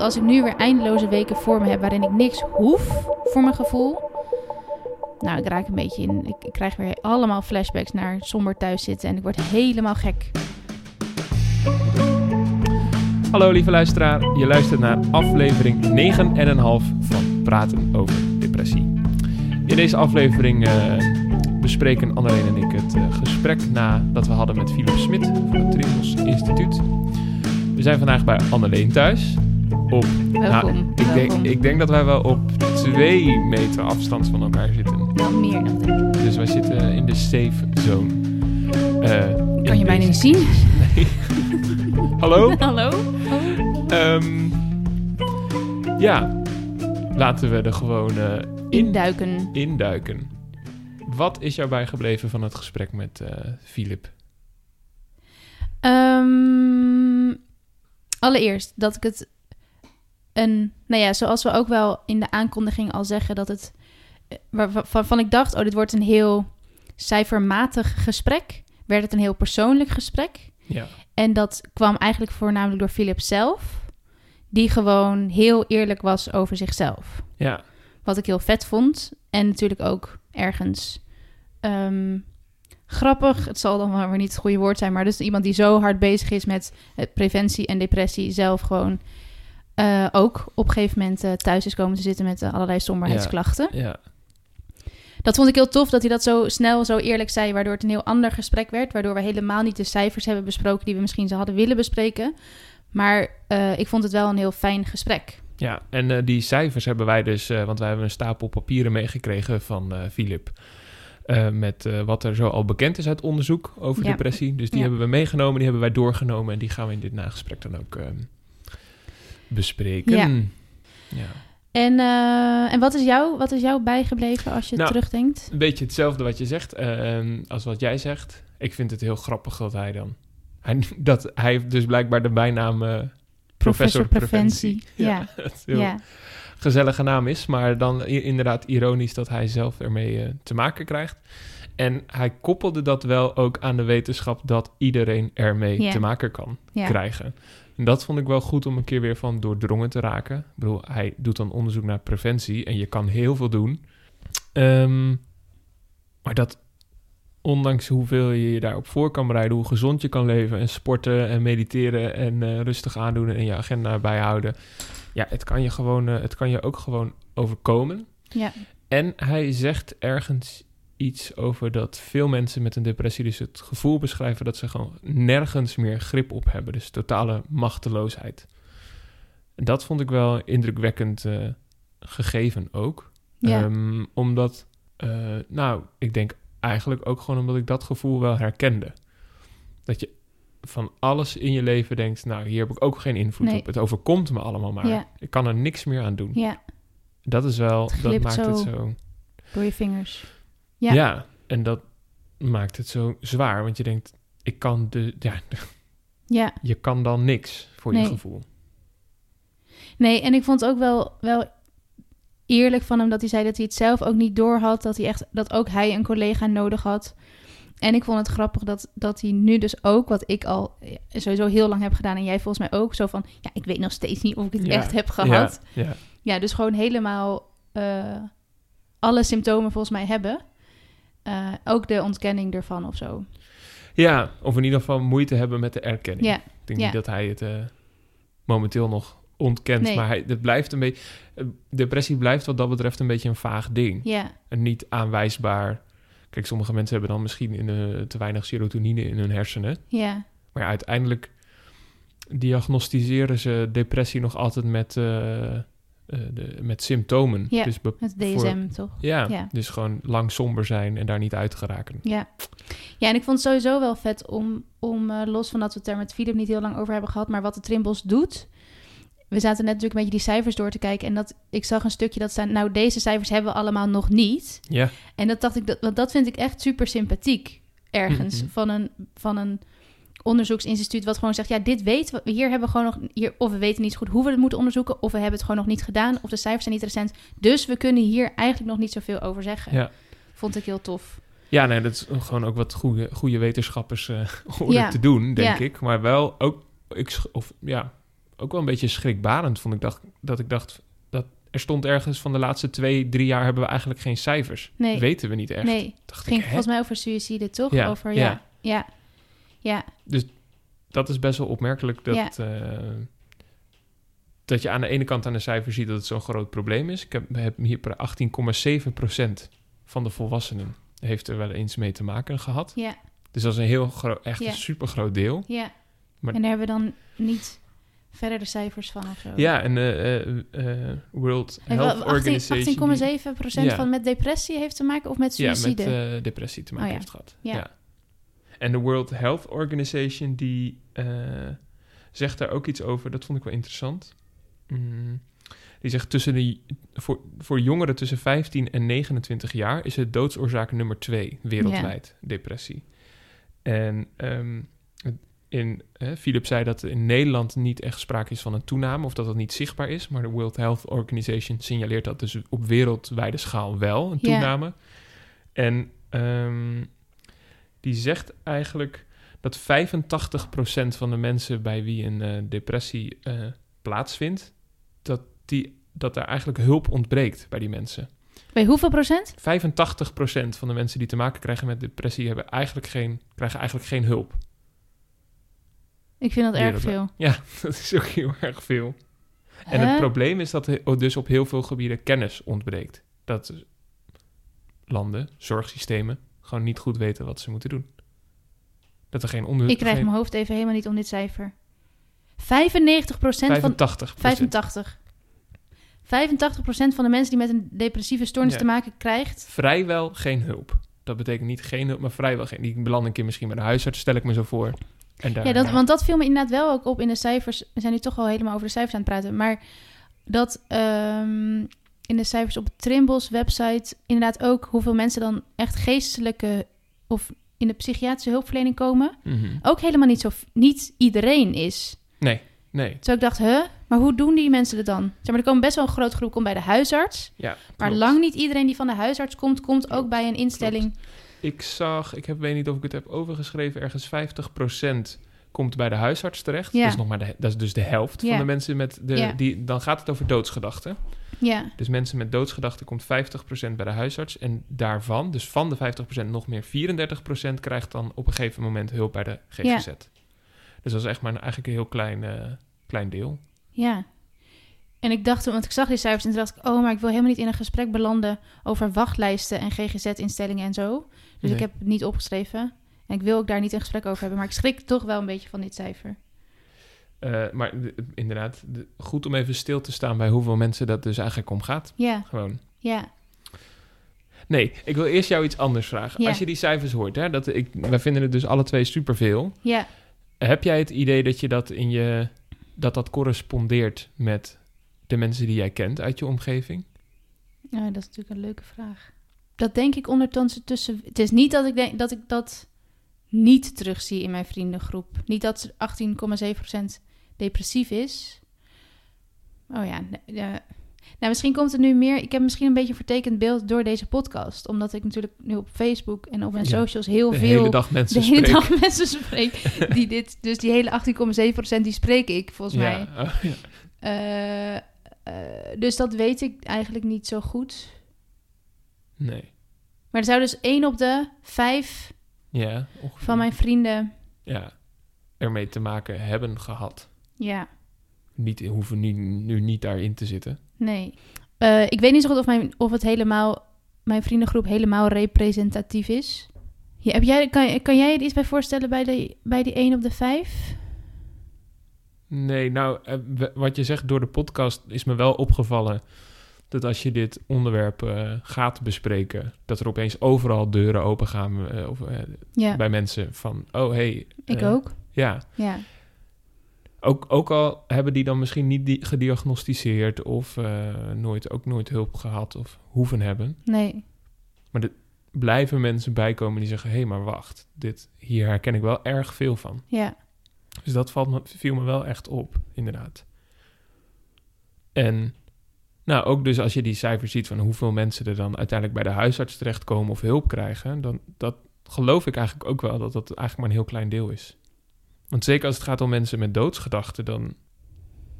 als ik nu weer eindeloze weken voor me heb waarin ik niks hoef voor mijn gevoel. Nou, ik raak een beetje in. Ik, ik krijg weer allemaal flashbacks naar somber thuis zitten en ik word helemaal gek. Hallo lieve luisteraar, je luistert naar aflevering 9,5 van Praten over Depressie. In deze aflevering eh, bespreken Annelien en ik het eh, gesprek na dat we hadden met Philip Smit van het Trimbos Instituut. We zijn vandaag bij Anneleen thuis. Op, Welkom. nou, ik, denk, welkom. ik denk dat wij wel op twee meter afstand van elkaar zitten. Wel meer dan ik. Dus wij zitten in de safe zone. Eh, Kan je mij niet zien? Nee. Hallo? Hallo? Oh. Ehm, ja, laten we er gewoon eh, in, Induiken. induiken. Wat is jou bijgebleven van het gesprek met eh Philip? Ehm, allereerst dat ik het een, nou ja, zoals we ook wel in de aankondiging al zeggen, dat het eh, waarvan ik dacht, oh, dit wordt een heel cijfermatig gesprek, werd het een heel persoonlijk gesprek. Ja, En dat kwam eigenlijk voornamelijk door Philip zelf, die gewoon heel eerlijk was over zichzelf. ja, Wat ik heel vet vond. En natuurlijk ook ergens ehm, grappig. Het zal dan weer niet het goede woord zijn. Maar dus iemand die zo hard bezig is met eh, preventie en depressie. Zelf gewoon eh, ook op een gegeven moment eh, thuis is komen te zitten met eh, allerlei somberheidsklachten. ja, Dat vond ik heel tof dat hij dat zo snel, zo eerlijk zei. Waardoor het een heel ander gesprek werd. Waardoor we helemaal niet de cijfers hebben besproken die we misschien zo hadden willen bespreken. Maar ik vond het wel een heel fijn gesprek. ja. En die cijfers hebben wij dus, want wij hebben een stapel papieren meegekregen van Philip. met wat er zo al bekend is uit onderzoek over Ja. depressie. Dus die Ja. hebben we meegenomen, die hebben wij doorgenomen. En die gaan we in dit nagesprek dan ook ehm, bespreken. Ja. ja. En, eh, en wat, is jou, wat is jou bijgebleven als je Nou, terugdenkt? Een beetje hetzelfde wat je zegt ehm, als wat jij zegt. Ik vind het heel grappig dat hij dan... Hij, dat hij heeft dus blijkbaar de bijnaam eh, Professor, Preventie. Ja, heel ja. gezellige naam is. Maar dan inderdaad ironisch dat hij zelf ermee eh, te maken krijgt. En hij koppelde dat wel ook aan de wetenschap dat iedereen ermee Ja. te maken kan krijgen. En dat vond ik wel goed om een keer weer van doordrongen te raken. Ik bedoel, hij doet dan onderzoek naar preventie en je kan heel veel doen. Ehm, maar dat, ondanks hoeveel je je daarop voor kan bereiden, hoe gezond je kan leven en sporten en mediteren en eh, rustig aandoen en je agenda bijhouden. Ja, het kan je gewoon, eh, het kan je ook gewoon overkomen. Ja. En hij zegt ergens iets over dat veel mensen met een depressie dus het gevoel beschrijven dat ze gewoon nergens meer grip op hebben. Dus totale machteloosheid. En dat vond ik wel indrukwekkend eh, gegeven ook. Ja. Ehm, omdat, eh, nou, ik denk eigenlijk ook gewoon omdat ik dat gevoel wel herkende. Dat je van alles in je leven denkt, nou, hier heb ik ook geen invloed Nee. op. Het overkomt me allemaal maar. Ja. Ik kan er niks meer aan doen. ja, Dat is wel, dat maakt zo. het zo... door je vingers. Ja. Ja. en dat maakt het zo zwaar, want je denkt, ik kan de, ja, Ja, je kan dan niks voor je gevoel. nee, en ik vond het ook wel, wel eerlijk van hem dat hij zei dat hij het zelf ook niet door had. Dat, hij echt, dat ook hij een collega nodig had. En ik vond het grappig dat, dat hij nu dus ook, wat ik al sowieso heel lang heb gedaan... en jij volgens mij ook, zo van... ja, ik weet nog steeds niet of ik het Ja. echt heb gehad. Ja, ja, Ja, dus gewoon helemaal eh, alle symptomen volgens mij hebben. Eh, ook de ontkenning ervan of zo. ja, of in ieder geval moeite hebben met de erkenning. Ja, Ik denk ja. niet dat hij het eh, momenteel nog ontkent, Nee. maar hij, het blijft een beetje, eh, depressie blijft wat dat betreft een beetje een vaag ding. ja, En niet aanwijsbaar. Kijk, sommige mensen hebben dan misschien in, eh, te weinig serotonine in hun hersenen. ja, Maar ja, uiteindelijk diagnosticeren ze depressie nog altijd met, eh, de, met symptomen. Ja, dus het voor- DSM toch? ja, Ja. dus gewoon lang somber zijn en daar niet uit geraken. Ja. ja, en ik vond het sowieso wel vet om, om eh, los van dat we het er met Philip niet heel lang over hebben gehad, maar wat de Trimbos doet. We zaten net natuurlijk een beetje die cijfers door te kijken en dat, ik zag een stukje dat staan, nou deze cijfers hebben we allemaal nog niet. Ja, En dat dacht ik, dat, want dat vind ik echt super sympathiek ergens van, een, van een onderzoeksinstituut wat gewoon zegt, ja, dit weten we, hier hebben we gewoon nog, hier, of we weten niet goed hoe we het moeten onderzoeken, of we hebben het gewoon nog niet gedaan, of de cijfers zijn niet recent. Dus we kunnen hier eigenlijk nog niet zoveel over zeggen. ja. Vond ik heel tof. Ja, nee, dat is gewoon ook wat goede, goede wetenschappers horen Ja. te doen, denk Ja. ik. Maar wel ook, ik, of ja, ook wel een beetje schrikbarend vond ik. Dacht, dat ik dacht, dat er stond ergens van de laatste twee, drie jaar hebben we eigenlijk geen cijfers. Nee. Weten we niet echt. Nee, Dacht ging ik, volgens mij over suïcide, toch? Ja, Over, ja. ja, ja, ja, dat is best wel opmerkelijk dat, eh, dat je aan de ene kant aan de cijfers ziet dat het zo'n groot probleem is. Ik heb, heb hier per 18,7% van de volwassenen heeft er wel eens mee te maken gehad. ja, Dus dat is een heel groot, echt Ja. een super groot deel. ja. Maar- En daar hebben we dan niet verder de cijfers van of zo. Ja, en eh, eh, eh, World Health wel 18 Organization... 18,7 procent Ja. van met depressie heeft te maken of met ja, suïcide? met eh, depressie te maken Oh ja. heeft gehad. Ja. Ja. En de World Health Organization die eh, zegt daar ook iets over. Dat vond ik wel interessant. Mm, die zegt tussen de, voor, voor jongeren tussen 15 en 29 jaar is het doodsoorzaak nummer 2 wereldwijd, depressie. En ehm, in, eh, Philip zei dat in Nederland niet echt sprake is van een toename of dat het niet zichtbaar is, maar de World Health Organization signaleert dat dus op wereldwijde schaal wel een toename. En ehm, die zegt eigenlijk dat 85% van de mensen bij wie een eh, depressie eh, plaatsvindt, dat, die, dat daar eigenlijk hulp ontbreekt bij die mensen. Bij hoeveel procent? 85% van de mensen die te maken krijgen met depressie hebben eigenlijk geen, krijgen eigenlijk geen hulp. Ik vind dat erg veel. Ja, dat is ook heel erg veel. En het probleem is dat er dus op heel veel gebieden kennis ontbreekt. Dat landen, zorgsystemen, gewoon niet goed weten wat ze moeten doen. Dat er geen onder... Ik krijg geen- mijn hoofd even helemaal niet om dit cijfer. 95 procent van... 85 85. 85 procent van de mensen die met een depressieve stoornis Ja. te maken krijgt... Vrijwel geen hulp. Dat betekent niet geen hulp, maar vrijwel geen. Die belanden een keer misschien bij de huisarts, stel ik me zo voor. En daar, Ja, dat, want dat viel me inderdaad wel ook op in de cijfers. We zijn nu toch al helemaal over de cijfers aan het praten. Maar dat ehm, in de cijfers op Trimbos website inderdaad ook hoeveel mensen dan echt geestelijke of in de psychiatrische hulpverlening komen. Mhm. Ook helemaal niet zo, niet iedereen is. Nee, nee. Terwijl ik dacht, huh, maar hoe doen die mensen het dan? Zeg maar, er komen best wel een grote groep komt bij de huisarts. Ja, Maar lang niet iedereen die van de huisarts komt, komt ook bij een instelling. Ik zag, ik heb, weet niet of ik het heb overgeschreven, ergens 50% komt bij de huisarts terecht. Ja. Dat, is nog maar de, dat is dus de helft Ja. van de mensen met de... Ja. Die, dan gaat het over doodsgedachten. Ja, Dus mensen met doodsgedachten komt 50% bij de huisarts. En daarvan, dus van de 50% nog meer 34% krijgt dan op een gegeven moment hulp bij de GGZ. Dus dat is echt maar een, eigenlijk een heel klein, eh, klein deel. ja. En ik dacht, want ik zag die cijfers en toen dacht ik, oh, maar ik wil helemaal niet in een gesprek belanden over wachtlijsten en GGZ-instellingen en zo. Dus ik heb het niet opgeschreven. En ik wil ook daar niet een gesprek over hebben. Maar ik schrik toch wel een beetje van dit cijfer. Eh, maar de- inderdaad, de- goed om even stil te staan bij hoeveel mensen dat dus eigenlijk omgaat. Ja, Gewoon. ja, Nee, ik wil eerst jou iets anders vragen. Ja. Als je die cijfers hoort, hè, dat ik, wij vinden het dus alle twee superveel. ja. Heb jij het idee dat je dat in je dat dat correspondeert met de mensen die jij kent uit je omgeving? Ja, dat is natuurlijk een leuke vraag. Dat denk ik ondertussen tussen... Het is niet dat ik denk dat ik dat niet terugzie in mijn vriendengroep. Niet dat ze 18,7% depressief is. Oh ja, nou misschien komt het nu meer... Ik heb misschien een beetje een vertekend beeld door deze podcast. Omdat ik natuurlijk nu op Facebook en op mijn Ja, socials heel De veel... hele dag mensen de hele spreken. dag mensen spreek. Die dit, dus die hele 18,7% die spreek ik volgens mij. Oh, ja. Eh, eh, dus dat weet ik eigenlijk niet zo goed. Nee. Maar er zou dus één op de vijf Ja, ongeveer. van mijn vrienden. Ja, ermee te maken hebben gehad. Ja, Niet, hoeven nu, nu niet daarin te zitten. nee. Eh, ik weet niet zo goed of, mijn, of het helemaal, mijn vriendengroep helemaal representatief is. Ja, heb jij, kan, kan jij er iets bij voorstellen bij, de, bij die één op de vijf? Nee, nou, eh, wat je zegt door de podcast is me wel opgevallen dat als je dit onderwerp eh, gaat bespreken, dat er opeens overal deuren open gaan eh, of, eh, Ja, bij mensen van, oh hey. ik ook. Ja, Ja, ook, ook al hebben die dan misschien niet gediagnosticeerd of nooit, ook nooit hulp gehad of hoeven hebben, nee. blijven mensen bijkomen die zeggen, hé, hey, maar wacht, dit, hier herken ik wel erg veel van. Ja, Dus dat valt me, viel me wel echt op, inderdaad. En nou, ook dus als je die cijfers ziet van hoeveel mensen er dan uiteindelijk bij de huisarts terechtkomen of hulp krijgen, dan dat geloof ik eigenlijk ook wel dat dat eigenlijk maar een heel klein deel is. Want zeker als het gaat om mensen met doodsgedachten, dan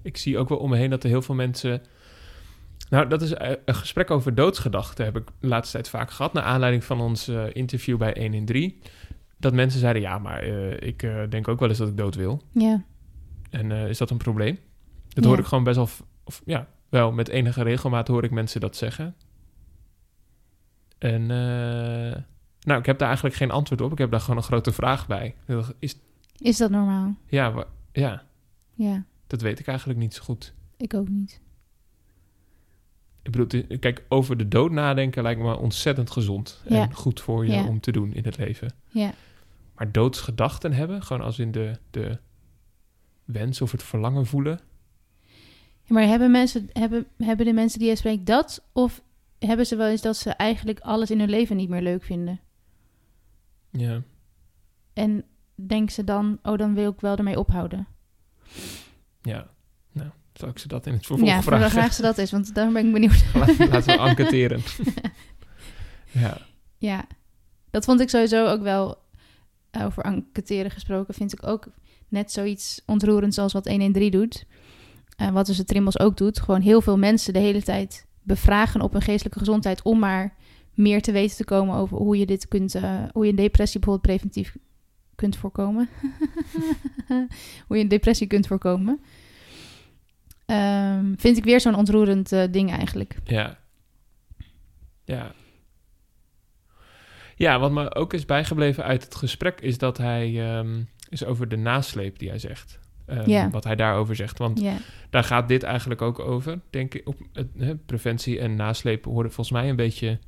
ik zie ook wel om me heen dat er heel veel mensen... Nou, dat is eh, een gesprek over doodsgedachten heb ik de laatste tijd vaak gehad... naar aanleiding van ons eh, interview bij 1 in 3. Dat mensen zeiden, ja, maar eh, ik denk ook wel eens dat ik dood wil. Ja. En is dat een probleem? Dat Ja. hoor ik gewoon best wel... Of, ja, wel met enige regelmaat hoor ik mensen dat zeggen. En eh, nou, ik heb daar eigenlijk geen antwoord op. Ik heb daar gewoon een grote vraag bij. Is, Is dat normaal? ja, wa- ja, Ja, dat weet ik eigenlijk niet zo goed. ik ook niet. Ik bedoel, kijk, over de dood nadenken lijkt me ontzettend gezond. Ja. En goed voor je Ja. om te doen in het leven. Ja. Maar doodsgedachten hebben, gewoon als in de, de wens of het verlangen voelen. Ja, Maar hebben, mensen, hebben, hebben de mensen die je spreekt dat? Of hebben ze wel eens dat ze eigenlijk alles in hun leven niet meer leuk vinden? Ja, En denken ze dan, oh, dan wil ik wel ermee ophouden? ja. Nou, zal ik ze dat in het vervolg ja, vragen? vraag ze dat eens, want daar ben ik benieuwd. Laten we enquêteren. ja, Ja, dat vond ik sowieso ook wel, over enquêteren gesproken, vind ik ook net zoiets ontroerends als wat 113 doet. Eh, wat dus de Trimbos ook doet. Gewoon heel veel mensen de hele tijd bevragen op hun geestelijke gezondheid om maar meer te weten te komen over hoe je dit kunt, eh, hoe je een depressie bijvoorbeeld preventief kunt voorkomen. hoe je een depressie kunt voorkomen. Ehm, vind ik weer zo'n ontroerend eh, ding eigenlijk. ja. Ja. Ja, wat me ook is bijgebleven uit het gesprek is dat hij ehm, is over de nasleep die hij zegt. Ehm. Wat hij daarover zegt. Want daar gaat dit eigenlijk ook over, denk ik. Op preventie en nasleep horen volgens mij een beetje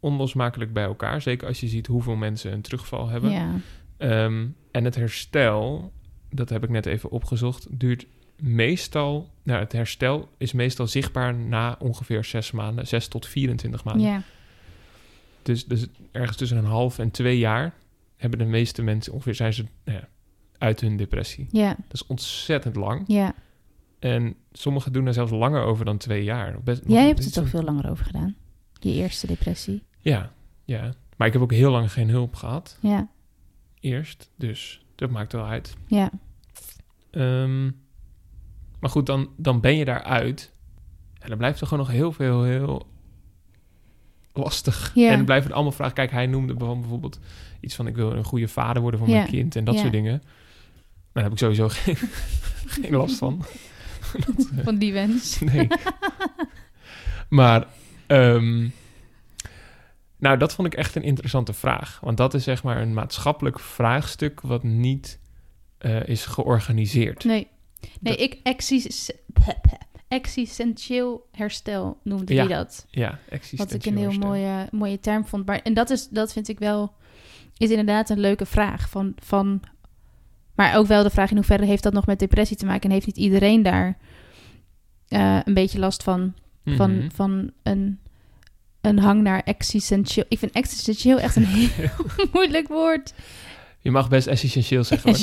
onlosmakelijk bij elkaar. Zeker als je ziet hoeveel mensen een terugval hebben. Ehm, en het herstel, dat heb ik net even opgezocht, duurt meestal... Nou, het herstel is meestal zichtbaar na ongeveer zes maanden. Zes tot 24 maanden. Dus, dus ergens tussen een half en twee jaar hebben de meeste mensen ongeveer zijn ze nou ja, uit hun depressie. ja, Dat is ontzettend lang. ja. En sommigen doen er zelfs langer over dan twee jaar. Best, Jij hebt het toch veel langer over gedaan? Je eerste depressie. Ja, ja. Maar ik heb ook heel lang geen hulp gehad. Ja, Eerst. Dus dat maakt wel uit. ja, Ehm, maar goed, dan, dan ben je daaruit. En dan blijft er gewoon nog heel veel, heel lastig. Ja. En dan blijven allemaal vragen. Kijk, hij noemde bijvoorbeeld iets van... ik wil een goede vader worden voor Ja. mijn kind en dat Ja. soort dingen. Daar heb ik sowieso geen, geen last van. van die wens. Nee. maar, ehm, nou, dat vond ik echt een interessante vraag. Want dat is zeg maar een maatschappelijk vraagstuk... wat niet eh, is georganiseerd. Nee, nee Dat- ik exis, existentieel herstel noemde Ja, hij dat. Ja, Wat existentieel ik een heel herstel. mooie, mooie term vond. Maar, en dat, is, dat vind ik wel, is inderdaad een leuke vraag. Van, van, maar ook wel de vraag in hoeverre heeft dat nog met depressie te maken? En heeft niet iedereen daar eh, een beetje last van? Van, Mhm. van een, een hang naar existentieel. Ik vind existentieel echt een heel moeilijk woord. Je mag best essentieel zeggen.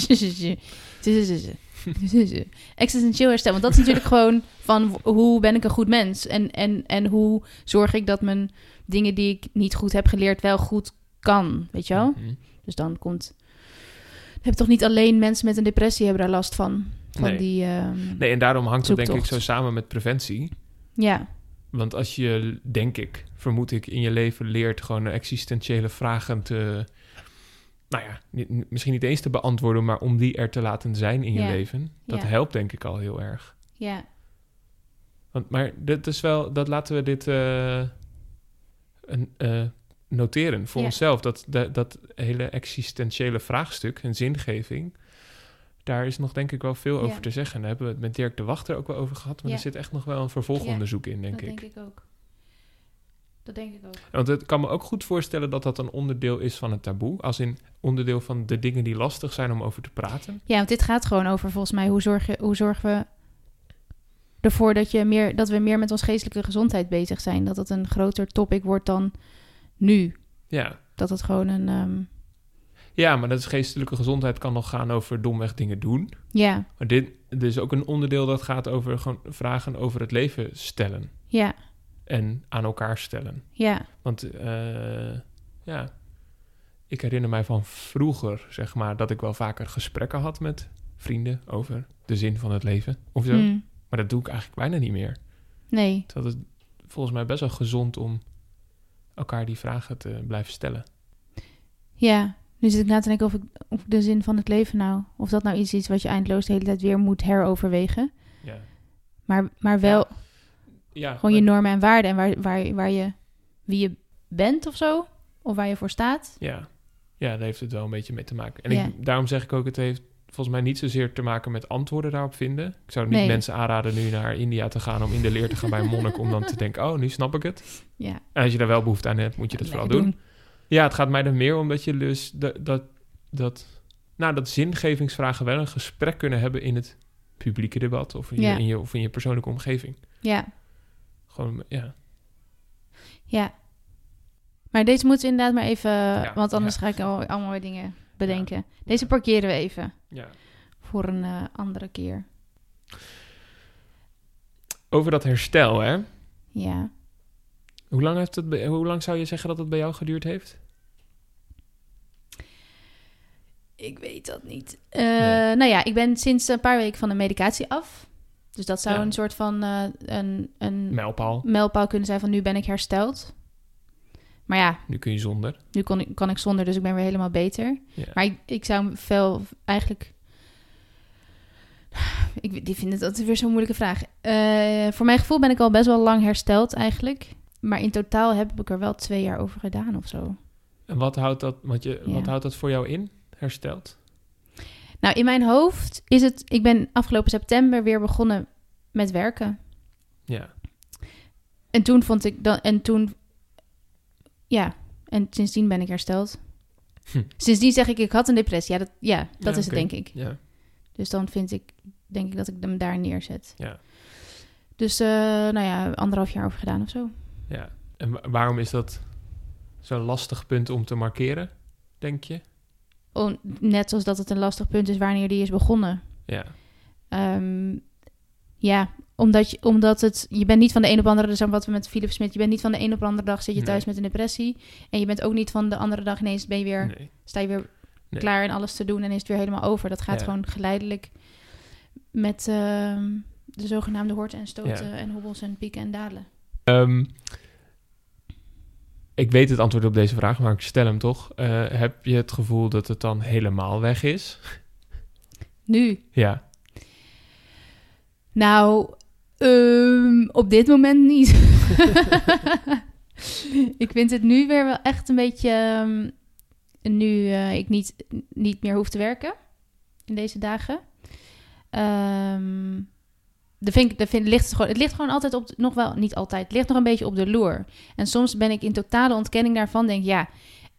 Existentieel herstel. Want dat is natuurlijk gewoon van hoe ben ik een goed mens? En, en, en hoe zorg ik dat mijn dingen die ik niet goed heb geleerd wel goed kan? Weet je wel? Mhm. Dus dan komt. Heb toch niet alleen mensen met een depressie hebben daar last van? Van Nee. die. ehm, Nee, en daarom hangt het denk ik zo samen met preventie. Ja, Want als je, denk ik, vermoed ik, in je leven leert gewoon existentiële vragen te... Nou ja, niet- misschien niet eens te beantwoorden, maar om die er te laten zijn in je Ja. leven. Dat Ja. helpt denk ik al heel erg. ja, Want, maar dat is wel, dat laten we dit eh, een, eh, noteren voor Ja. onszelf. Dat, dat, dat hele existentiële vraagstuk en zingeving, daar is nog denk ik wel veel over te zeggen. Daar hebben we het met Dirk de Wachter ook wel over gehad. Maar Ja. er zit echt nog wel een vervolgonderzoek in, denk dat ik. denk ik ook. Dat denk ik ook. Want het kan me ook goed voorstellen dat dat een onderdeel is van het taboe. Als in onderdeel van de dingen die lastig zijn om over te praten. Ja, want dit gaat gewoon over volgens mij hoe, zorg je, hoe zorgen we ervoor dat, je meer, dat we meer met ons geestelijke gezondheid bezig zijn. Dat het een groter topic wordt dan nu. Ja. Dat het gewoon een. ehm, ja, maar dat is geestelijke gezondheid kan nog gaan over domweg dingen doen. ja, Maar dit, dit is ook een onderdeel dat gaat over gewoon vragen over het leven stellen. ja, En aan elkaar stellen. ja, Want eh, ja, ik herinner mij van vroeger, zeg maar, dat ik wel vaker gesprekken had met vrienden over de zin van het leven of zo. Mm, Maar dat doe ik eigenlijk bijna niet meer. Nee. Terwijl het volgens mij best wel gezond om elkaar die vragen te blijven stellen. Ja, nu zit ik na te denken of, ik, of de zin van het leven nou... of dat nou iets is wat je eindeloos de hele tijd weer moet heroverwegen. Ja, Maar, maar wel ja gewoon je normen en waarden... en waar, waar, waar je, wie je bent of zo. Of waar je voor staat. Ja. ja, daar heeft het wel een beetje mee te maken. En Ja. ik, daarom zeg ik ook, het heeft volgens mij niet zozeer te maken met antwoorden daarop vinden. Ik zou niet Nee. mensen aanraden nu naar India te gaan om in de leer te gaan bij een monnik... om dan te denken, oh, nu snap ik het. Ja, En als je daar wel behoefte aan hebt, moet je dat vooral doen. Ja, het gaat mij er meer om dat je dus dat, dat, dat, nou, dat zingevingsvragen wel een gesprek kunnen hebben in het publieke debat of in, Ja. je, in je, of in je persoonlijke omgeving. Ja, Gewoon, ja. ja. Maar deze moeten we inderdaad maar even... want anders ja. ga ik al, allemaal weer dingen bedenken. Deze parkeren we even. Ja. Voor een eh, andere keer. Over dat herstel, hè? Ja. Hoe lang, heeft het, hoe lang zou je zeggen dat het bij jou geduurd heeft? Ik weet dat niet. Eh, Nou ja, ik ben sinds een paar weken van de medicatie af. Dus dat zou Ja. een soort van eh, een, een Mijlpaal. mijlpaal kunnen zijn van nu ben ik hersteld. Maar ja, Nu kun je zonder. nu kon ik, kan ik zonder, dus ik ben weer helemaal beter. Ja. Maar ik, ik zou veel eigenlijk... Ik die vind het altijd weer zo'n moeilijke vraag. Eh, voor mijn gevoel ben ik al best wel lang hersteld eigenlijk. Maar in totaal heb ik er wel twee jaar over gedaan of zo. En wat houdt dat, want je, Ja. wat houdt dat voor jou in? Hersteld? Nou, in mijn hoofd is het... Ik ben afgelopen september weer begonnen met werken. Ja. En toen vond ik dan... En toen... Ja, en sindsdien ben ik hersteld. Hm. Sindsdien zeg ik, ik had een depressie. Ja, dat, ja, dat Ja, is het, denk ik. Ja. Dus dan vind ik, denk ik dat ik hem daar neerzet. Ja. Dus, eh, nou ja, anderhalf jaar over gedaan of zo. ja. En wa- waarom is dat zo'n lastig punt om te markeren, denk je? Oh, net zoals dat het een lastig punt is wanneer die is begonnen. Ja. Ehm, ja, omdat, je, omdat het... Je bent niet van de een op de andere... Dus wat we met Philip Smit... Je bent niet van de een op de andere dag zit je thuis Nee. met een depressie. En je bent ook niet van de andere dag ineens ben je weer... Nee. Sta je weer Nee. klaar en alles te doen en is het weer helemaal over. Dat gaat Ja. gewoon geleidelijk met ehm, de zogenaamde horten en stoten Ja. en hobbels en pieken en dalen. Ehm, ik weet het antwoord op deze vraag, maar ik stel hem toch. Eh, heb je het gevoel dat het dan helemaal weg is? Nu, Ja. Nou, ehm, op dit moment niet. ik vind het nu weer wel echt een beetje. ehm, nu eh, ik niet, niet meer hoef te werken in deze dagen. Ehm de vind, de vind, ligt het, gewoon, het ligt gewoon altijd op, nog wel, niet altijd, het ligt nog een beetje op de loer. En soms ben ik in totale ontkenning daarvan, denk ja,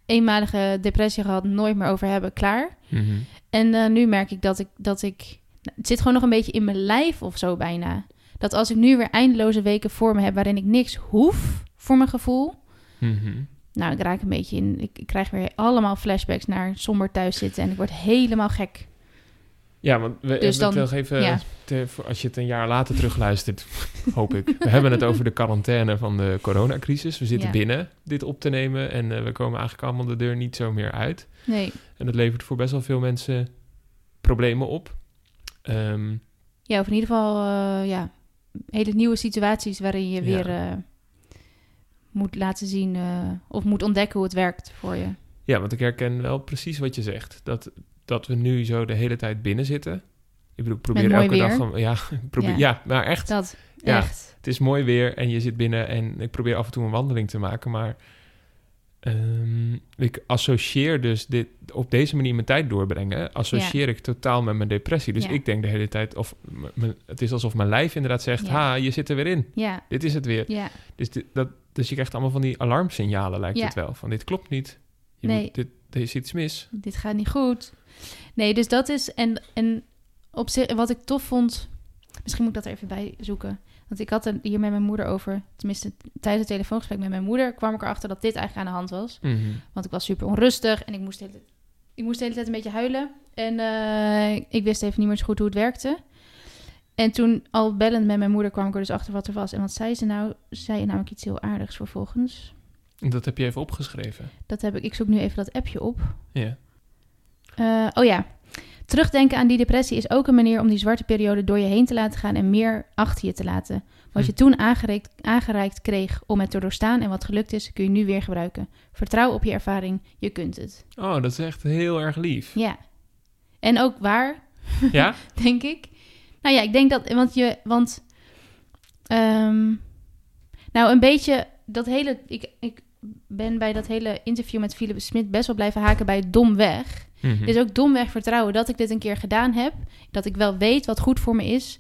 eenmalige depressie gehad, nooit meer over hebben, klaar. Mhm. En eh, nu merk ik dat ik, dat ik... Het zit gewoon nog een beetje in mijn lijf of zo bijna. Dat als ik nu weer eindeloze weken voor me heb... waarin ik niks hoef voor mijn gevoel... Mhm. Nou, ik raak een beetje in... Ik, ik krijg weer allemaal flashbacks naar somber thuis zitten... en ik word helemaal gek. Ja, want we, Dus dan- nog even, ja. te- als je het een jaar later terugluistert, hoop ik. We hebben het over de quarantaine van de coronacrisis. We zitten Ja. binnen dit op te nemen en eh, we komen eigenlijk allemaal de deur niet zo meer uit. Nee. En dat levert voor best wel veel mensen problemen op. Ehm, Ja, of in ieder geval... eh, ja, hele nieuwe situaties waarin je Ja. weer... eh, moet laten zien... eh, of moet ontdekken hoe het werkt voor je. ja, want ik herken wel precies wat je zegt. Dat, dat we nu zo de hele tijd binnen zitten. Ik bedoel, ik probeer elke dag... gewoon- Ja, probeer, Ja. ja. maar echt. Dat, Ja. echt. Het is mooi weer en je zit binnen en ik probeer af en toe een wandeling te maken, maar ehm, ik associeer dus dit op deze manier mijn tijd doorbrengen, associeer ik totaal met mijn depressie. Dus Ja. ik denk de hele tijd, of het is alsof mijn lijf inderdaad zegt, Ja. ha, je zit er weer in. Dit is het weer. Dus, dit, dat, dus je krijgt allemaal van die alarmsignalen, lijkt het wel. Van dit klopt niet. Je Nee. moet, dit, er is iets mis. dit gaat niet goed. Nee, dus dat is. En, en op zich, wat ik tof vond. Misschien moet ik dat er even bij zoeken. Want ik had het hier met mijn moeder over. Tenminste, tijdens het telefoongesprek met mijn moeder kwam ik erachter dat dit eigenlijk aan de hand was. Mhm. Want ik was super onrustig en ik moest de hele ik moest de hele tijd een beetje huilen. En eh, ik wist even niet meer zo goed hoe het werkte. En toen al bellend met mijn moeder kwam ik er dus achter wat er was. En wat zei ze nou? Ze zei namelijk iets heel aardigs vervolgens. En Dat heb je even opgeschreven. Dat heb ik. Ik zoek nu even dat appje op. Ja. Eh, oh ja. Terugdenken aan die depressie is ook een manier om die zwarte periode door je heen te laten gaan en meer achter je te laten. Wat je Hm. toen aangereikt, aangereikt kreeg om het te doorstaan en wat gelukt is, kun je nu weer gebruiken. Vertrouw op je ervaring, je kunt het. Oh, dat is echt heel erg lief. Ja. En ook waar, Ja? denk ik. Nou ja, ik denk dat, want je, want, ehm, nou een beetje dat hele, ik, ik ben bij dat hele interview met Philip Smit best wel blijven haken bij domweg. Mhm. Dus ook domweg vertrouwen dat ik dit een keer gedaan heb, dat ik wel weet wat goed voor me is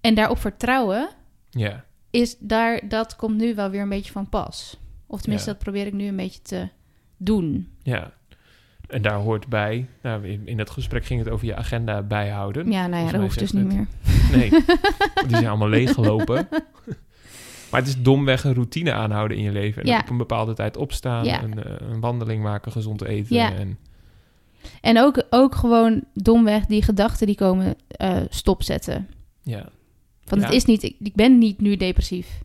en daarop vertrouwen Ja. is daar, dat komt nu wel weer een beetje van pas. Of tenminste, dat probeer ik nu een beetje te doen. Ja. En daar hoort bij, nou, in, in dat gesprek ging het over je agenda bijhouden. Ja, nou ja, dat hoeft dus niet het- meer. Nee, die zijn allemaal leeggelopen. Maar het is domweg een routine aanhouden in je leven. En Ja. op een bepaalde tijd opstaan, Ja. een, eh, een wandeling maken, gezond eten. Ja. En, En ook, ook gewoon domweg die gedachten die komen eh, stopzetten. ja. Want Ja. het is niet, ik, ik ben niet nu depressief.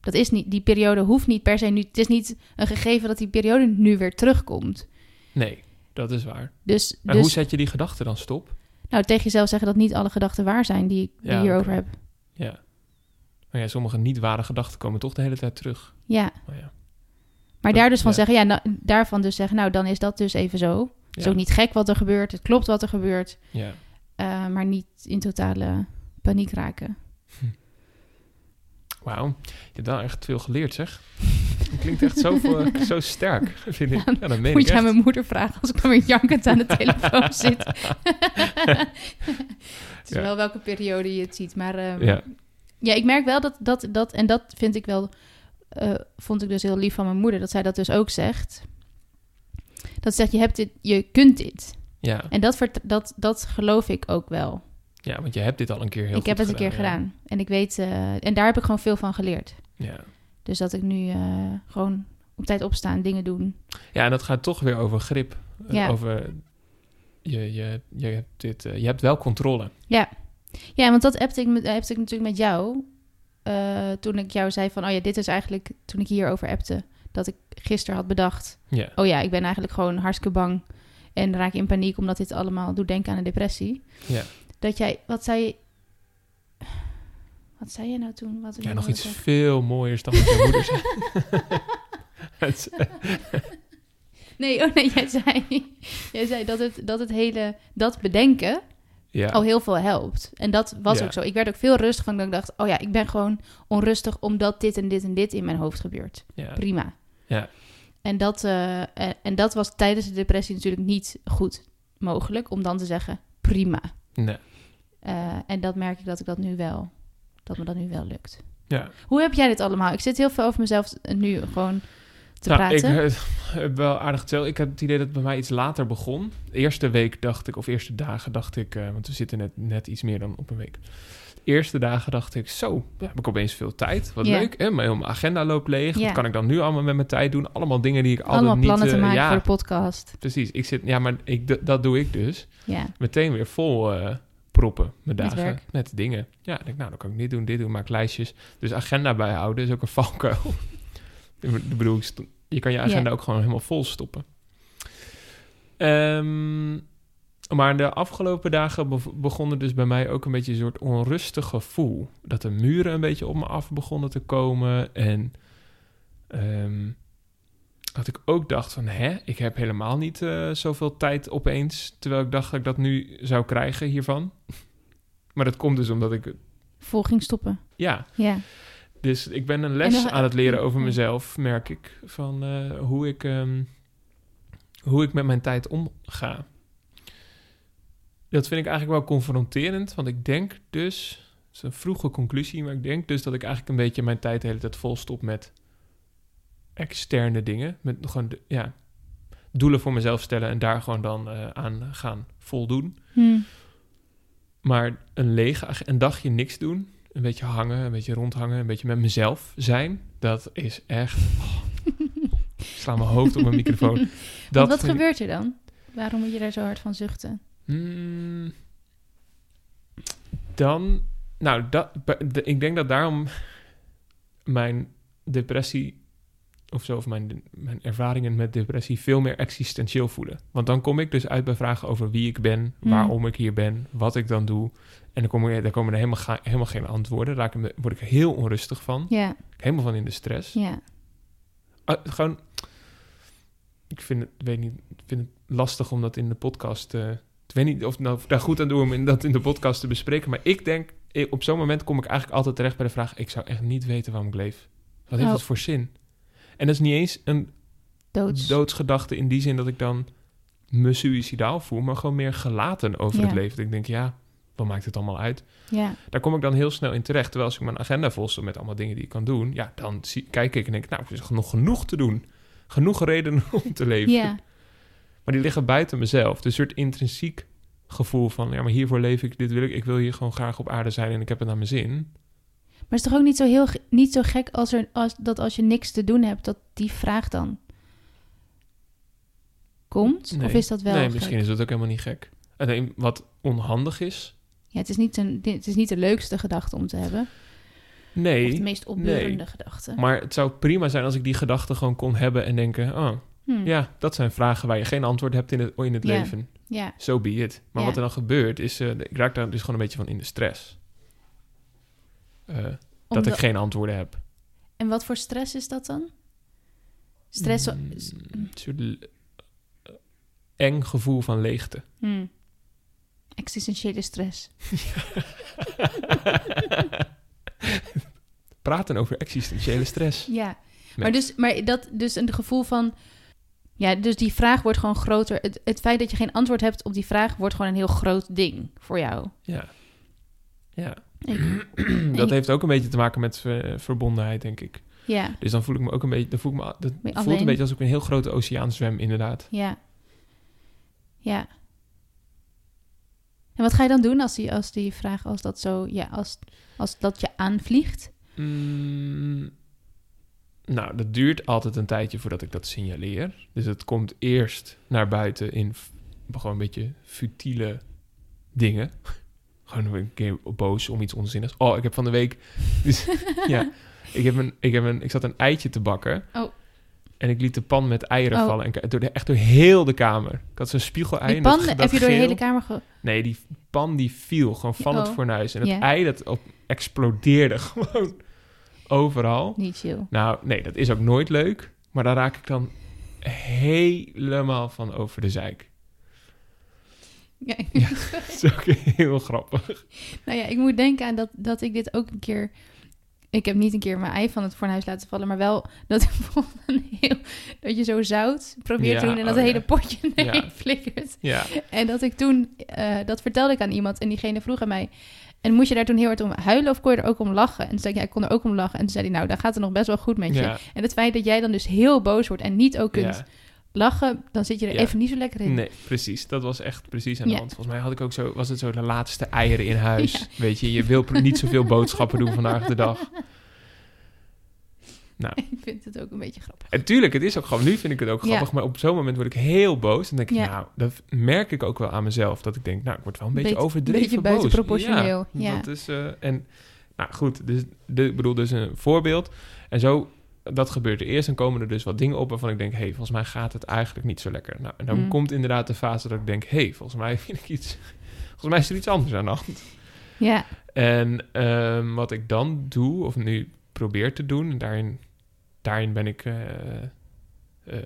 Dat is niet, die periode hoeft niet per se nu, het is niet een gegeven dat die periode nu weer terugkomt. Nee, dat is waar. Dus, Maar dus hoe zet je die gedachten dan stop? nou, tegen jezelf zeggen dat niet alle gedachten waar zijn die, ik- Ja, hierover heb. Ja. Maar ja, sommige niet ware gedachten komen toch de hele tijd terug. Ja, Maar ja. maar daar dus van ja. zeggen, ja, nou, daarvan dus zeggen, nou, dan is dat dus even zo. Het is Ja. ook niet gek wat er gebeurt, het klopt wat er gebeurt, Ja. eh, maar niet in totale paniek raken. Wauw. Je hebt wel echt veel geleerd, zeg. Het klinkt echt zo, voor- zo sterk, vind ik. Ja, dat meen Moet ik je aan mijn moeder vragen als ik dan weer jankend aan de telefoon zit. het is Ja. wel welke periode je het ziet, maar ehm, ja. Ja, ik merk wel dat, dat, dat, en dat vind ik wel, eh, vond ik dus heel lief van mijn moeder, dat zij dat dus ook zegt. Dat ze zegt, je, hebt dit, je kunt dit. ja. En dat, dat, dat geloof ik ook wel. ja, want je hebt dit al een keer heel ik heb het een keer ja. gedaan. En ik weet, eh, en daar heb ik gewoon veel van geleerd. Ja. Dus dat ik nu eh, gewoon op tijd opstaan, dingen doen. ja, en dat gaat toch weer over grip. Eh, Ja. Over, je, je, je, hebt dit, je hebt wel controle. Ja, want dat appte ik, met, appte ik natuurlijk met jou. toen ik jou zei van, oh ja, dit is eigenlijk... Toen ik hierover appte, dat ik gisteren had bedacht... Oh ja, ik ben eigenlijk gewoon hartstikke bang. En raak in paniek, omdat dit allemaal doet denken aan een depressie. Dat jij, wat zei je... Wat zei je nou toen? Wat ja nog iets veel mooiers dan wat je moeder zei. Nee, oh nee, jij zei, jij zei dat, het, dat het hele... Dat bedenken ja. al heel veel helpt. En dat was Ja. ook zo. Ik werd ook veel rustiger van dat ik dacht... Oh ja, ik ben gewoon onrustig omdat dit en dit en dit in mijn hoofd gebeurt. ja. prima. Ja. En dat, eh, en, en dat was tijdens de depressie natuurlijk niet goed mogelijk om dan te zeggen prima. Nee. Eh, en dat merk ik dat ik dat nu wel, dat me dat nu wel lukt. Ja. Hoe heb jij dit allemaal? Ik zit heel veel over mezelf nu gewoon te Nou, ik praten. eh, heb wel aardig geteld. Ik heb het idee dat het bij mij iets later begon. De eerste week dacht ik, of eerste dagen dacht ik, eh, want we zitten net, net iets meer dan op een week. De eerste dagen dacht ik, zo, ja, heb ik opeens veel tijd. Wat Ja. leuk. Hè? Mijn hele agenda loopt leeg. Ja. Wat kan ik dan nu allemaal met mijn tijd doen? Allemaal dingen die ik altijd allemaal niet... plannen te eh, maken ja, voor de podcast. precies. Ik zit, ja, maar ik, dat doe ik dus. Ja, Meteen weer vol eh, proppen, mijn Met dagen. Met dingen. Ja, ik denk, nou, dan kan ik dit doen, dit doen, maak lijstjes. Dus agenda bijhouden is ook een valkuil. ik bedoel, je kan je agenda ook gewoon helemaal vol stoppen. Ehm, maar de afgelopen dagen begon er dus bij mij ook een beetje een soort onrustig gevoel. Dat de muren een beetje op me af begonnen te komen. En ehm, dat ik ook dacht van, hè, ik heb helemaal niet eh, zoveel tijd opeens. Terwijl ik dacht dat ik dat nu zou krijgen hiervan. Maar dat komt dus omdat ik, volging stoppen. ja, Ja, dus ik ben een les aan het leren over mezelf, merk ik. Van eh, hoe, ik ehm, hoe ik met mijn tijd omga. Dat vind ik eigenlijk wel confronterend, want ik denk dus... Het is een vroege conclusie, maar ik denk dus dat ik eigenlijk een beetje mijn tijd de hele tijd volstop met externe dingen. Met gewoon, de- ja, doelen voor mezelf stellen en daar gewoon dan eh, aan gaan voldoen. Hm. Maar een lege, een dagje niks doen, een beetje hangen, een beetje rondhangen, een beetje met mezelf zijn, dat is echt. oh, ik sla mijn hoofd op mijn microfoon. Dat wat gebeurt er dan? Waarom moet je daar zo hard van zuchten? Hmm, dan, nou, dat, de- ik denk dat daarom mijn depressie of zo, of mijn, mijn ervaringen met depressie veel meer existentieel voelen. Want dan kom ik dus uit bij vragen over wie ik ben, Hmm. waarom ik hier ben, wat ik dan doe. En dan, kom ik, dan komen er helemaal, ga- helemaal geen antwoorden. Daar raak ik word ik heel onrustig van. Helemaal van in de stress. Ah, gewoon, ik vind het, weet niet, vind het lastig om dat in de podcast... eh, ik weet niet of ik nou daar goed aan doe om in, dat in de podcast te bespreken. Maar ik denk, op zo'n moment kom ik eigenlijk altijd terecht bij de vraag... ik zou echt niet weten waarom ik leef. Wat heeft Oh. het voor zin? En dat is niet eens een Doods. doodsgedachte in die zin dat ik dan me suïcidaal voel... maar gewoon meer gelaten over Ja. het leven. Dat ik denk, ja, wat maakt het allemaal uit? Ja, Daar kom ik dan heel snel in terecht. Terwijl als ik mijn agenda volstel met allemaal dingen die ik kan doen... ja, dan zie, kijk ik en denk, nou, er is nog genoeg te doen. Genoeg redenen om te leven. ja. Maar die liggen buiten mezelf. Dus een soort intrinsiek gevoel van... ja, maar hiervoor leef ik, dit wil ik. Ik wil hier gewoon graag op aarde zijn en ik heb het naar mijn zin. Maar het is toch ook niet zo, heel, niet zo gek als er, als, dat als je niks te doen hebt, dat die vraag dan komt? Nee. Of is dat wel nee, gek? misschien is dat ook helemaal niet gek. Alleen wat onhandig is... Ja, het is, niet een, het is niet de leukste gedachte om te hebben. Of de Nee, meest opbeurende nee. gedachte. maar het zou prima zijn als ik die gedachten gewoon kon hebben... en denken, oh, Hm, ja, dat zijn vragen waar je geen antwoord hebt in het, in het leven. ja. So be it. Maar wat er dan gebeurt is... eh, ik raak daar dus gewoon een beetje van in de stress. Eh, dat ik geen antwoorden heb. En wat voor stress is dat dan? Stress... Mm, een soort eh, eng gevoel van leegte. Hm. Existentiële stress. Praten over existentiële stress. Ja, maar, dus, maar dat dus een gevoel van... Ja, dus die vraag wordt gewoon groter. Het, het feit dat je geen antwoord hebt op die vraag... wordt gewoon een heel groot ding voor jou. Ja. Ja. Ik- dat ik- heeft ook een beetje te maken met eh, verbondenheid, denk ik. ja, Dus dan voel ik me ook een beetje... Dan voel ik me, dat voelt alleen? een beetje als ik een heel grote oceaan zwem, inderdaad. ja. Ja. En wat ga je dan doen als die, als die vraag... als dat zo... Ja, als, als dat je aanvliegt? Mm, nou, dat duurt altijd een tijdje voordat ik dat signaleer. Dus het komt eerst naar buiten in gewoon een beetje futiele dingen. Gewoon een keer boos om iets onzinnigs. Oh, ik heb van de week... Dus, ja, ik, heb een, ik, heb een, ik zat een eitje te bakken. Oh. En ik liet de pan met eieren Oh. vallen. En door de, echt door heel de kamer. Ik had zo'n spiegelei. Die dat- pan dat heb je door de hele kamer... Ge... Nee, die pan die viel gewoon van het Oh. fornuis. En het ei dat op, explodeerde gewoon overal. Niet chill. Nou, nee, dat is ook nooit leuk. Maar daar raak ik dan helemaal van over de zeik. Ja. Ja. Dat is ook heel grappig. Nou ja, ik moet denken aan dat, dat ik dit ook een keer... Ik heb niet een keer mijn ei van het fornuis laten vallen, maar wel dat ik bijvoorbeeld een heel... Dat je zo zout probeert Ja, te doen en dat oh het hele potje Ja. flikkert. Ja, En dat ik toen... eh, dat vertelde ik aan iemand en diegene vroeg aan mij... En moest je daar toen heel hard om huilen of kon je er ook om lachen? En toen zei ik, ja, ik kon er ook om lachen. En toen zei hij, nou, dan gaat het nog best wel goed met je. ja, En het feit dat jij dan dus heel boos wordt en niet ook kunt ja. lachen... dan zit je er Ja. even niet zo lekker in. Nee, precies. Dat was echt precies aan de hand. Volgens mij had ik ook zo, was het zo de laatste eieren in huis. Weet je, je wil niet zoveel boodschappen doen vandaag de dag. Nou, Ik vind het ook een beetje grappig. En tuurlijk, het is ook gewoon, nu vind ik het ook Ja. grappig, maar op zo'n moment word ik heel boos. En denk ik, Ja. nou, dat merk ik ook wel aan mezelf. Dat ik denk, nou, ik word wel een beetje Beetje- overdreven beetje boos. buitenproportioneel, ja. Dat is, eh, en, nou goed, dus, de, ik bedoel, dus een voorbeeld. En zo, dat gebeurt er eerst. En komen er dus wat dingen op waarvan ik denk, hé, hey, volgens mij gaat het eigenlijk niet zo lekker. Nou, en dan Mm. komt inderdaad de fase dat ik denk, hé, hey, volgens mij vind ik iets, volgens mij is er iets anders aan de hand. Ja, En ehm, wat ik dan doe, of nu probeer te doen, en daarin, daarin ben ik eh, eh,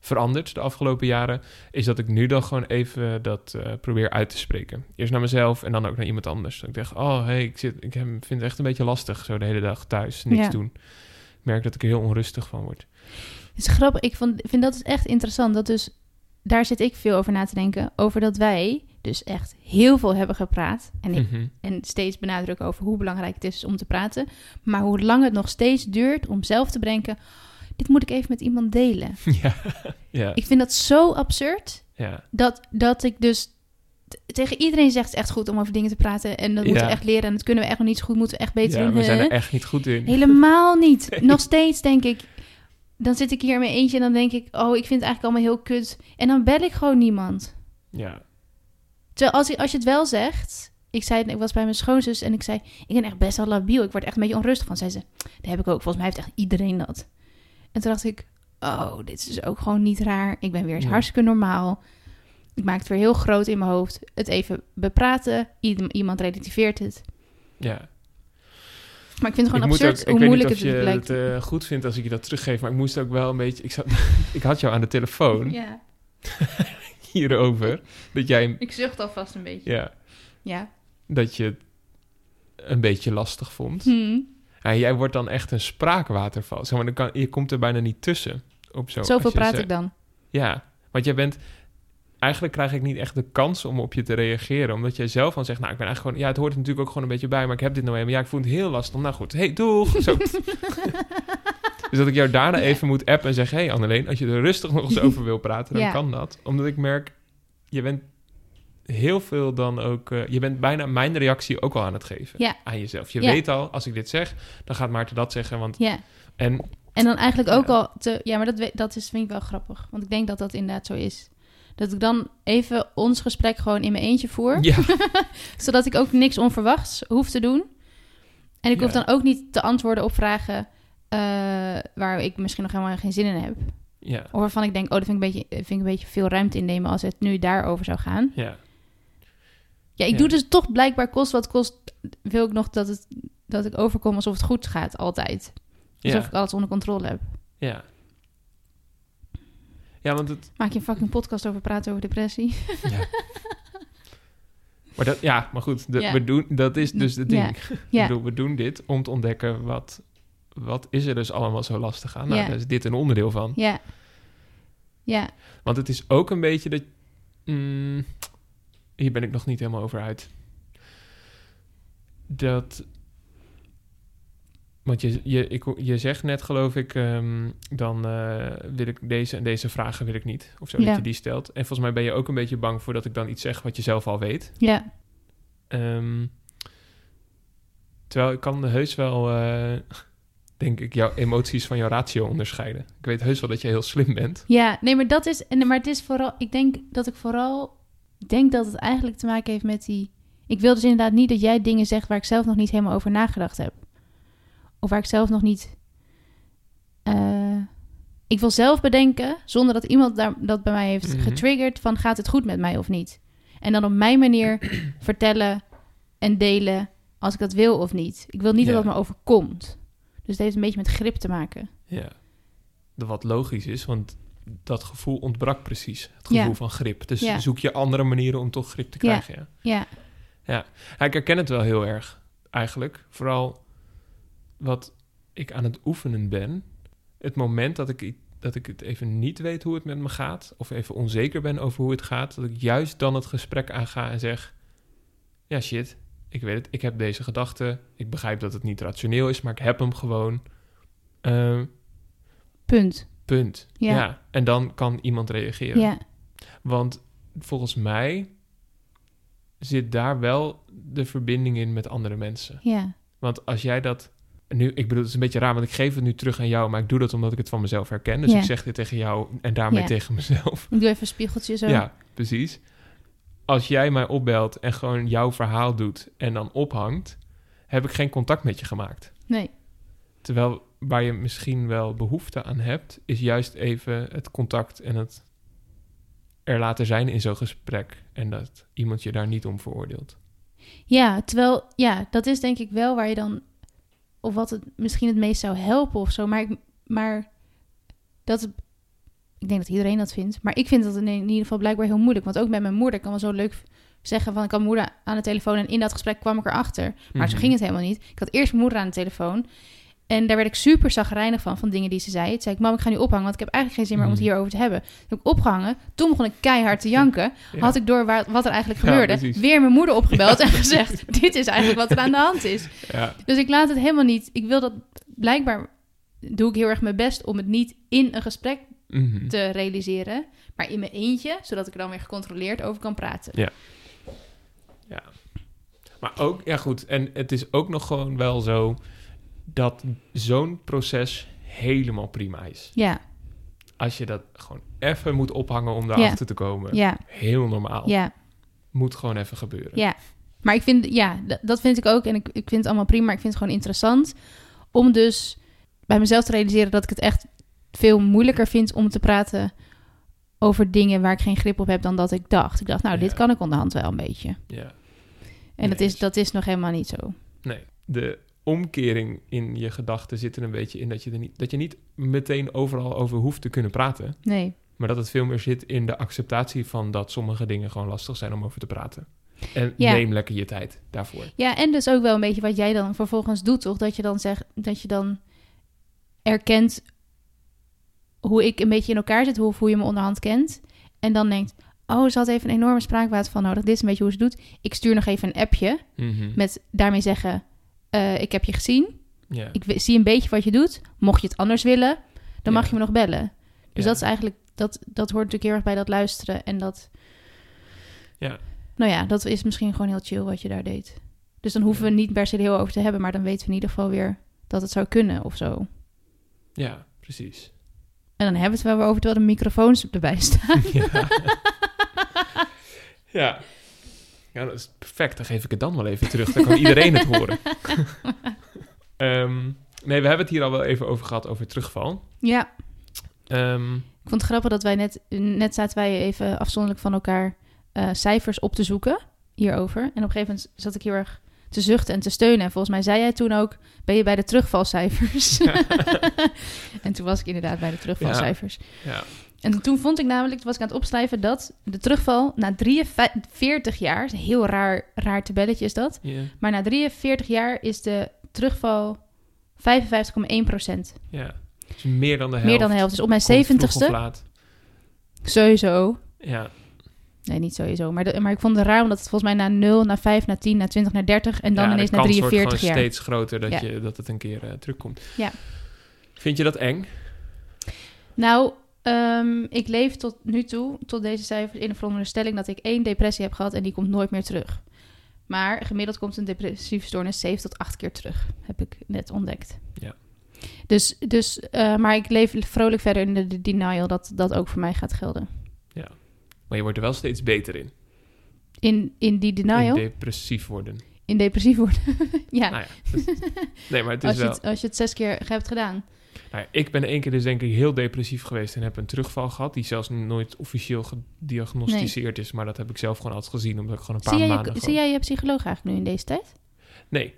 veranderd de afgelopen jaren, is dat ik nu dan gewoon even dat eh, probeer uit te spreken. Eerst naar mezelf en dan ook naar iemand anders. Dat ik denk, oh hey, ik, zit, ik vind het echt een beetje lastig zo de hele dag thuis, niks Ja. doen. Ik merk dat ik er heel onrustig van word. Het is grappig. Ik vond, vind dat is echt interessant. Dat dus, daar zit ik veel over na te denken. Over dat wij dus echt heel veel hebben gepraat. En, ik, Mhm. en steeds benadrukken over hoe belangrijk het is om te praten. Maar hoe lang het nog steeds duurt om zelf te bedenken... dit moet ik even met iemand delen. ja, ja, Ik vind dat zo absurd. ja, Dat, dat ik dus tegen iedereen zeg... het echt goed om over dingen te praten. En dat moeten Ja. we echt leren. En dat kunnen we echt nog niet zo goed. Moeten we echt beter ja, doen. we zijn er echt niet goed in. Helemaal niet. Nog steeds denk ik. Dan zit ik hier in mijn eentje en dan denk ik, oh, ik vind het eigenlijk allemaal heel kut. En dan bel ik gewoon niemand. Ja, Terwijl als, je- als je het wel zegt, ik zei, ik was bij mijn schoonzus en ik zei, ik ben echt best wel labiel. Ik word echt een beetje onrustig van. Zei ze, dat heb ik ook. Volgens mij heeft echt iedereen dat. En toen dacht ik, oh, dit is dus ook gewoon niet raar. Ik ben weer eens hartstikke normaal. Ik maak het weer heel groot in mijn hoofd. Het even bepraten. Iem- Iemand relativeert het. Ja. Maar ik vind het gewoon ik absurd ook, hoe ik weet moeilijk niet het of je het eh, goed vindt als ik je dat teruggeef, maar ik moest ook wel een beetje... Ik, zat, ik had jou aan de telefoon Ja, hierover, dat jij... ik zucht alvast een beetje. Ja, Ja. dat je het een beetje lastig vond. Hm. Ja, jij wordt dan echt een spraakwaterval. Zeg maar, dan kan, je komt er bijna niet tussen. Op zo, Zoveel praat zegt- ik dan. Ja, want jij bent... Eigenlijk krijg ik niet echt de kans om op je te reageren. Omdat jij zelf dan zegt... Nou, ik ben eigenlijk gewoon... Ja, het hoort natuurlijk ook gewoon een beetje bij. Maar ik heb dit nou helemaal... Ja, ik voel het heel lastig. Nou goed, hey, doeg! Zo. dus dat ik jou daarna Ja. even moet appen en zeg... Hey Anneleen, als je er rustig nog eens over wil praten... dan Ja. kan dat. Omdat ik merk... Je bent heel veel dan ook... eh, je bent bijna mijn reactie ook al aan het geven. Ja. Aan jezelf. Je weet al, als ik dit zeg... dan gaat Maarten dat zeggen. Want... En En dan eigenlijk ook al te... Ja, maar dat, dat is, vind ik wel grappig. Want ik denk dat dat inderdaad zo is. Dat ik dan even ons gesprek gewoon in mijn eentje voer. ja, Zodat ik ook niks onverwachts hoef te doen. En ik hoef dan ook niet te antwoorden op vragen... eh, waar ik misschien nog helemaal geen zin in heb. ja, Of waarvan ik denk, oh, dat vind ik, een beetje, vind ik een beetje veel ruimte innemen... als het nu daarover zou gaan. ja. Ja, ik Ja. doe dus toch blijkbaar kost wat kost... wil ik nog dat, het, dat ik overkom alsof het goed gaat, altijd. Alsof Ja. ik alles onder controle heb. Ja. Ja, want het... Maak je een fucking podcast over praten over depressie? Ja. maar dat, ja, maar goed, de, Ja. we doen, dat is dus het ding. Ja. Ik Ja, bedoel, we doen dit om te ontdekken wat, wat is er dus allemaal zo lastig aan. Nou, Ja. daar is dit een onderdeel van. ja. Ja, Want het is ook een beetje dat... mm, hier ben ik nog niet helemaal over uit. Dat... Want je, je, ik, je zegt net, geloof ik, ehm, dan eh, wil ik deze en deze vragen wil ik niet. Of zo, Ja. dat je die stelt. En volgens mij ben je ook een beetje bang voor dat ik dan iets zeg wat je zelf al weet. ja. Ehm, terwijl ik kan heus wel, eh, denk ik, jouw emoties van jouw ratio onderscheiden. Ik weet heus wel dat je heel slim bent. Ja, nee, maar dat is... en- Maar het is vooral... Ik denk dat ik vooral... Denk dat het eigenlijk te maken heeft met die... Ik wil dus inderdaad niet dat jij dingen zegt waar ik zelf nog niet helemaal over nagedacht heb. Of waar ik zelf nog niet... eh, ik wil zelf bedenken, zonder dat iemand daar, dat bij mij heeft Mhm. getriggerd... van gaat het goed met mij of niet? En dan op mijn manier vertellen en delen als ik dat wil of niet. Ik wil niet Ja. dat dat me overkomt. Dus het heeft een beetje met grip te maken. Ja. De wat logisch is, want dat gevoel ontbrak precies. Het gevoel Ja. van grip. Dus Ja. zoek je andere manieren om toch grip te Ja. krijgen. Ja. Ja, Ja, ik herken het wel heel erg, eigenlijk. Vooral wat ik aan het oefenen ben. Het moment dat ik, dat ik het even niet weet hoe het met me gaat... of even onzeker ben over hoe het gaat... dat ik juist dan het gesprek aanga en zeg... ja, shit, ik weet het, ik heb deze gedachte. Ik begrijp dat het niet rationeel is, maar ik heb hem gewoon. Ehm, punt. punt. Ja. Ja. En dan kan iemand reageren. Ja, Want volgens mij zit daar wel de verbinding in met andere mensen. ja, Want als jij dat. Nu, ik bedoel, het is een beetje raar, want ik geef het nu terug aan jou, maar ik doe dat omdat ik het van mezelf herken. Dus Ja. ik zeg dit tegen jou en daarmee tegen mezelf. ik doe even een spiegeltje zo. Ja, precies. Als jij mij opbelt en gewoon jouw verhaal doet en dan ophangt, heb ik geen contact met je gemaakt. Nee, Terwijl waar je misschien wel behoefte aan hebt, is juist even het contact en het er laten zijn in zo'n gesprek. En dat iemand je daar niet om veroordeelt. ja, terwijl, ja, dat is denk ik wel waar je dan, of wat het misschien het meest zou helpen of zo. Maar, ik, maar dat, ik denk dat iedereen dat vindt. Maar ik vind dat in ieder geval blijkbaar heel moeilijk. Want ook met mijn moeder kan wel zo leuk zeggen van, ik had moeder aan de telefoon en in dat gesprek kwam ik erachter. Maar zo Mhm. ging het helemaal niet. Ik had eerst mijn moeder aan de telefoon. En daar werd ik super zagrijnig van, van dingen die ze zei. Toen zei ik, mam, ik ga nu ophangen, want ik heb eigenlijk geen zin meer om het Mhm. hierover te hebben. Toen heb ik opgehangen. Toen begon ik keihard te janken. Ja. Had ik door waar, wat er eigenlijk gebeurde. Weer mijn moeder opgebeld en gezegd, dit is eigenlijk wat er aan de hand is. Ja, Dus ik laat het helemaal niet. Ik wil dat, blijkbaar doe ik heel erg mijn best om het niet in een gesprek mhm. te realiseren. Maar in mijn eentje, zodat ik er dan weer gecontroleerd over kan praten. Maar ook, ja goed, en het is ook nog gewoon wel zo dat zo'n proces helemaal prima is. Ja, Als je dat gewoon even moet ophangen om daarachter te komen. ja, Heel normaal. ja. Moet gewoon even gebeuren. Ja, maar ik vind, ja, dat vind ik ook. En ik, ik vind het allemaal prima, maar ik vind het gewoon interessant om dus bij mezelf te realiseren dat ik het echt veel moeilijker vind om te praten over dingen waar ik geen grip op heb dan dat ik dacht. Ik dacht, nou, dit kan ik onderhand wel een beetje. Ja. En Nee, dat, is, dat is nog helemaal niet zo. Nee, de omkering in je gedachten zit er een beetje in dat je, er niet, dat je niet meteen overal over hoeft te kunnen praten. Nee. Maar dat het veel meer zit in de acceptatie van dat sommige dingen gewoon lastig zijn om over te praten. En Ja. neem lekker je tijd daarvoor. Ja, en dus ook wel een beetje wat jij dan vervolgens doet, toch? Dat je dan zegt, dat je dan erkent hoe ik een beetje in elkaar zit, hoe, hoe je me onderhand kent. En dan denkt, oh, ze had even een enorme spraakwater van nodig. Dit is een beetje hoe ze doet. Ik stuur nog even een appje Mhm. met daarmee zeggen, eh, ik heb je gezien. Ik zie een beetje wat je doet. Mocht je het anders willen, dan mag je me nog bellen. Dus dat is eigenlijk, dat, dat hoort natuurlijk heel erg bij dat luisteren. En dat, Ja. nou ja, dat is misschien gewoon heel chill wat je daar deed. Dus dan hoeven we niet per se heel over te hebben, maar dan weten we in ieder geval weer dat het zou kunnen of zo. ja, precies. En dan hebben we het wel weer over terwijl de microfoons erbij staan. ja. ja. Ja, dat is perfect. Dan geef ik het dan wel even terug. Dan kan iedereen het horen. Ehm, nee, we hebben het hier al wel even over gehad, over terugval. ja, Ehm, ik vond het grappig dat wij net, net zaten wij even afzonderlijk van elkaar eh, cijfers op te zoeken hierover. En op een gegeven moment zat ik heel erg te zuchten en te steunen. En volgens mij zei jij toen ook, ben je bij de terugvalcijfers? en toen was ik inderdaad bij de terugvalcijfers. ja. En toen vond ik namelijk, toen was ik aan het opschrijven, dat de terugval na 43 jaar, heel raar, raar tabelletje is dat, maar na 43 jaar is de terugval 55,1 procent. ja. Dus meer dan de helft. Meer dan de helft. Dus op mijn Komt vroeg of 70ste, laat. sowieso. Ja, Nee, niet sowieso. Maar, de, maar ik vond het raar, omdat het volgens mij na 0, na 5, na 10, na 20, na 30 en dan ja, ineens de na kans wordt 43 gewoon jaar. steeds groter dat, Ja. je, dat het een keer eh, terugkomt. Ja. Vind je dat eng? Nou, ehm, ik leef tot nu toe, tot deze cijfers, in de veronderstelling dat ik één depressie heb gehad en die komt nooit meer terug. Maar gemiddeld komt een depressieve stoornis 7 tot 8 keer terug, heb ik net ontdekt. Ja. Dus, dus eh, maar ik leef vrolijk verder in de, de denial dat dat ook voor mij gaat gelden. Maar je wordt er wel steeds beter in. In, in die In denial, in, depressief worden. depressief worden. ja, Nou ja. dus- nee, maar het is als je, wel... het, als je het zes keer hebt gedaan. Nou ja, ik ben één keer dus denk ik heel depressief geweest en heb een terugval gehad. Die zelfs nooit officieel gediagnosticeerd is. Maar dat heb ik zelf gewoon altijd gezien. Omdat ik gewoon een paar maanden... je, zie jij je psycholoog eigenlijk nu in deze tijd? Nee.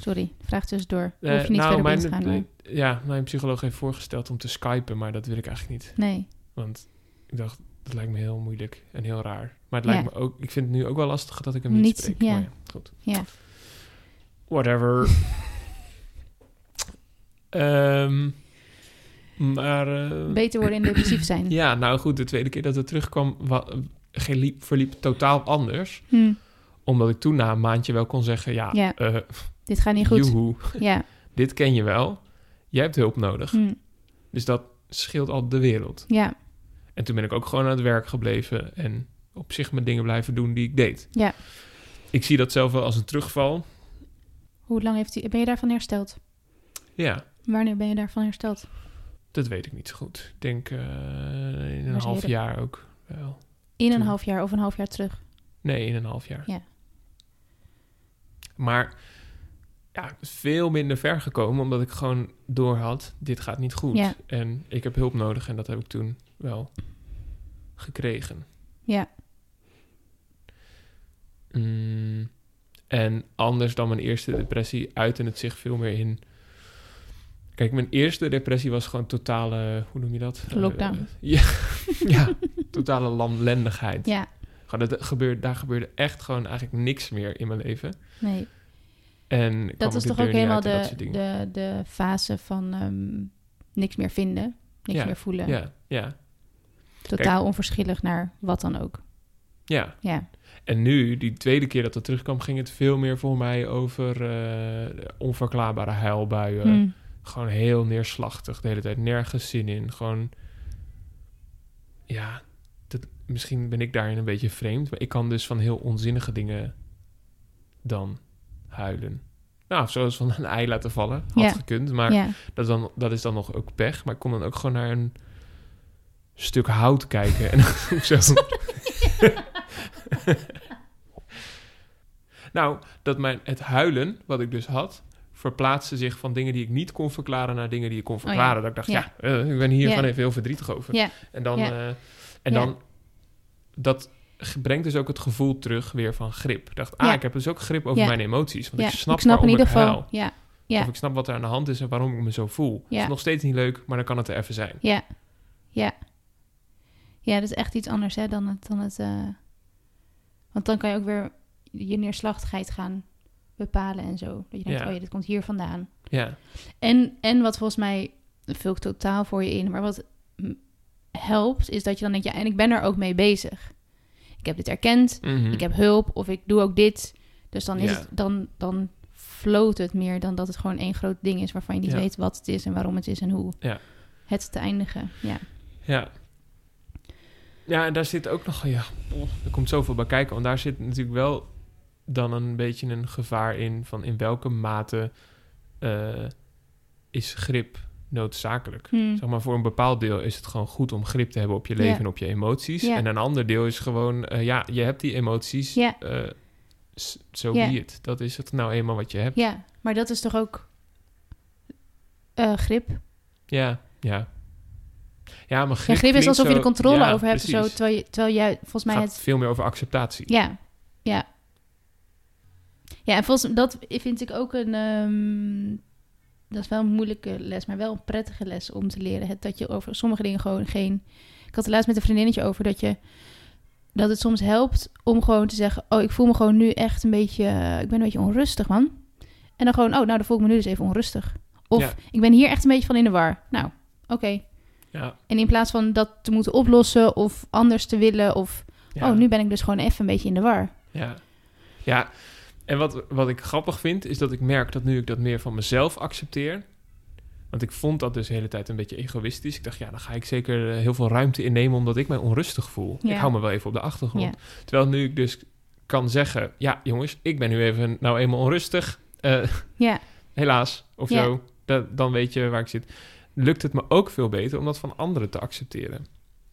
Sorry, vraag tussendoor. Eh, Hoef je niet nou, verder mijn, in te gaan. Ja, mijn psycholoog heeft voorgesteld om te skypen. Maar dat wil ik eigenlijk niet. Nee. Want ik dacht, dat lijkt me heel moeilijk en heel raar. Maar het lijkt Ja. me ook... Ik vind het nu ook wel lastig dat ik hem niet, Niet, spreek. ja. Maar ja, goed. Ja. Whatever. Ehm, maar... eh, Beter worden in depressief zijn. Ja, nou goed, de tweede keer dat het terugkwam, wa- geliep- verliep totaal anders. Hm, Omdat ik toen na een maandje wel kon zeggen, ja, Ja. eh, dit gaat niet goed. joehoe, Ja. dit ken je wel. Jij hebt hulp nodig. Hm, Dus dat scheelt al de wereld. ja. En toen ben ik ook gewoon aan het werk gebleven en op zich mijn dingen blijven doen die ik deed. Ja. Ik zie dat zelf wel als een terugval. Hoe lang heeft hij, ben je daarvan hersteld? Ja, Wanneer ben je daarvan hersteld? dat weet ik niet zo goed. Ik denk eh, in een half jaar ook wel. In een half jaar of een half jaar terug? Nee, in een half jaar. Ja. Maar ja, veel minder ver gekomen, omdat ik gewoon doorhad, dit gaat niet goed. Ja. En ik heb hulp nodig en dat heb ik toen wel gekregen. Ja. Mm, en anders dan mijn eerste depressie uitte het zich veel meer in... Kijk, mijn eerste depressie was gewoon totale, hoe noem je dat? Lockdown. Eh, ja, ja, totale lamlendigheid. Ja. Gewoon, dat gebeurde, daar gebeurde echt gewoon eigenlijk niks meer in mijn leven. Nee. En Dat de toch ook helemaal de, de, de fase van ehm, niks meer vinden. Niks Ja, meer voelen. Ja, ja, Totaal onverschillig naar wat dan ook. ja. Ja. En nu, die tweede keer dat het terugkwam, ging het veel meer voor mij over eh, onverklaarbare huilbuien. Hm. Gewoon heel neerslachtig de hele tijd. Nergens zin in. Gewoon, ja, dat, misschien ben ik daarin een beetje vreemd. Maar ik kan dus van heel onzinnige dingen dan huilen. Nou, zoals van een ei laten vallen. Had Ja. gekund, maar ja. dat, dan, dat is dan nog ook pech. Maar ik kon dan ook gewoon naar een stuk hout kijken. En zo. nou, dat mijn, het huilen, wat ik dus had, verplaatste zich van dingen die ik niet kon verklaren naar dingen die ik kon Oh ja. verklaren. Dat ik dacht, ja, Ja. eh, ik ben hier gewoon even heel verdrietig over. Ja, En dan, eh, en dan dat brengt dus ook het gevoel terug weer van grip. Ik dacht, ah, ik heb dus ook grip over mijn emoties. Want ja. ik snap, in ieder ik geval. Ja, ja. Of ik snap wat er aan de hand is en waarom ik me zo voel. Het is nog steeds niet leuk, maar dan kan het er even zijn. Ja, ja. Ja, dat is echt iets anders hè, dan het... Dan het eh, Want dan kan je ook weer je neerslachtigheid gaan bepalen en zo. Dat je denkt, Ja. oh ja, dit komt hier vandaan. Ja, En, en wat volgens mij, dat vul ik totaal voor je in, maar wat helpt, is dat je dan denkt, ja, en ik ben er ook mee bezig. Ik heb dit erkend, Mhm. ik heb hulp of ik doe ook dit. Dus dan, is Ja. het, dan, dan floot het meer dan dat het gewoon één groot ding is waarvan je niet Ja. weet wat het is en waarom het is en hoe Ja. het te eindigen. Ja. Ja. Ja, en daar zit ook nog... Ja, er komt zoveel bij kijken. Want daar zit natuurlijk wel dan een beetje een gevaar in... van in welke mate eh, is grip noodzakelijk. Hm. Zeg maar, voor een bepaald deel is het gewoon goed om grip te hebben op je leven en op je emoties. En een ander deel is gewoon, eh, ja, je hebt die emoties. Zo be it. Dat is het nou eenmaal wat je hebt. Ja, maar dat is toch ook eh, grip? Ja, ja. Ja, maar grip, Ja, grip is alsof je zo- de controle ja, over hebt, zo, terwijl, je, terwijl jij volgens mij gaat het... veel meer over acceptatie. Ja, ja. Ja, en volgens dat vind ik ook een... ehm, dat is wel een moeilijke les, maar wel een prettige les om te leren. Het, dat je over sommige dingen gewoon geen... Ik had het laatst met een vriendinnetje over dat je... Dat het soms helpt om gewoon te zeggen... Oh, ik voel me gewoon nu echt een beetje... eh, ik ben een beetje onrustig, man. En dan gewoon... Oh, nou, dan voel ik me nu dus even onrustig. Of Ja. ik ben hier echt een beetje van in de war. Nou, oké. Ja, En in plaats van dat te moeten oplossen of anders te willen... Of, ja, oh, nu ben ik dus gewoon even een beetje in de war. Ja, ja. en wat, wat ik grappig vind, is dat ik merk dat nu ik dat meer van mezelf accepteer... Want ik vond dat dus de hele tijd een beetje egoïstisch. Ik dacht, ja, dan ga ik zeker eh, heel veel ruimte innemen... omdat ik mij onrustig voel. Ja. Ik hou me wel even op de achtergrond. Ja. Terwijl nu ik dus kan zeggen... ja, jongens, ik ben nu even nou eenmaal onrustig. Eh, Ja, helaas, of zo. Dat, dan weet je waar ik zit. Lukt het me ook veel beter om dat van anderen te accepteren.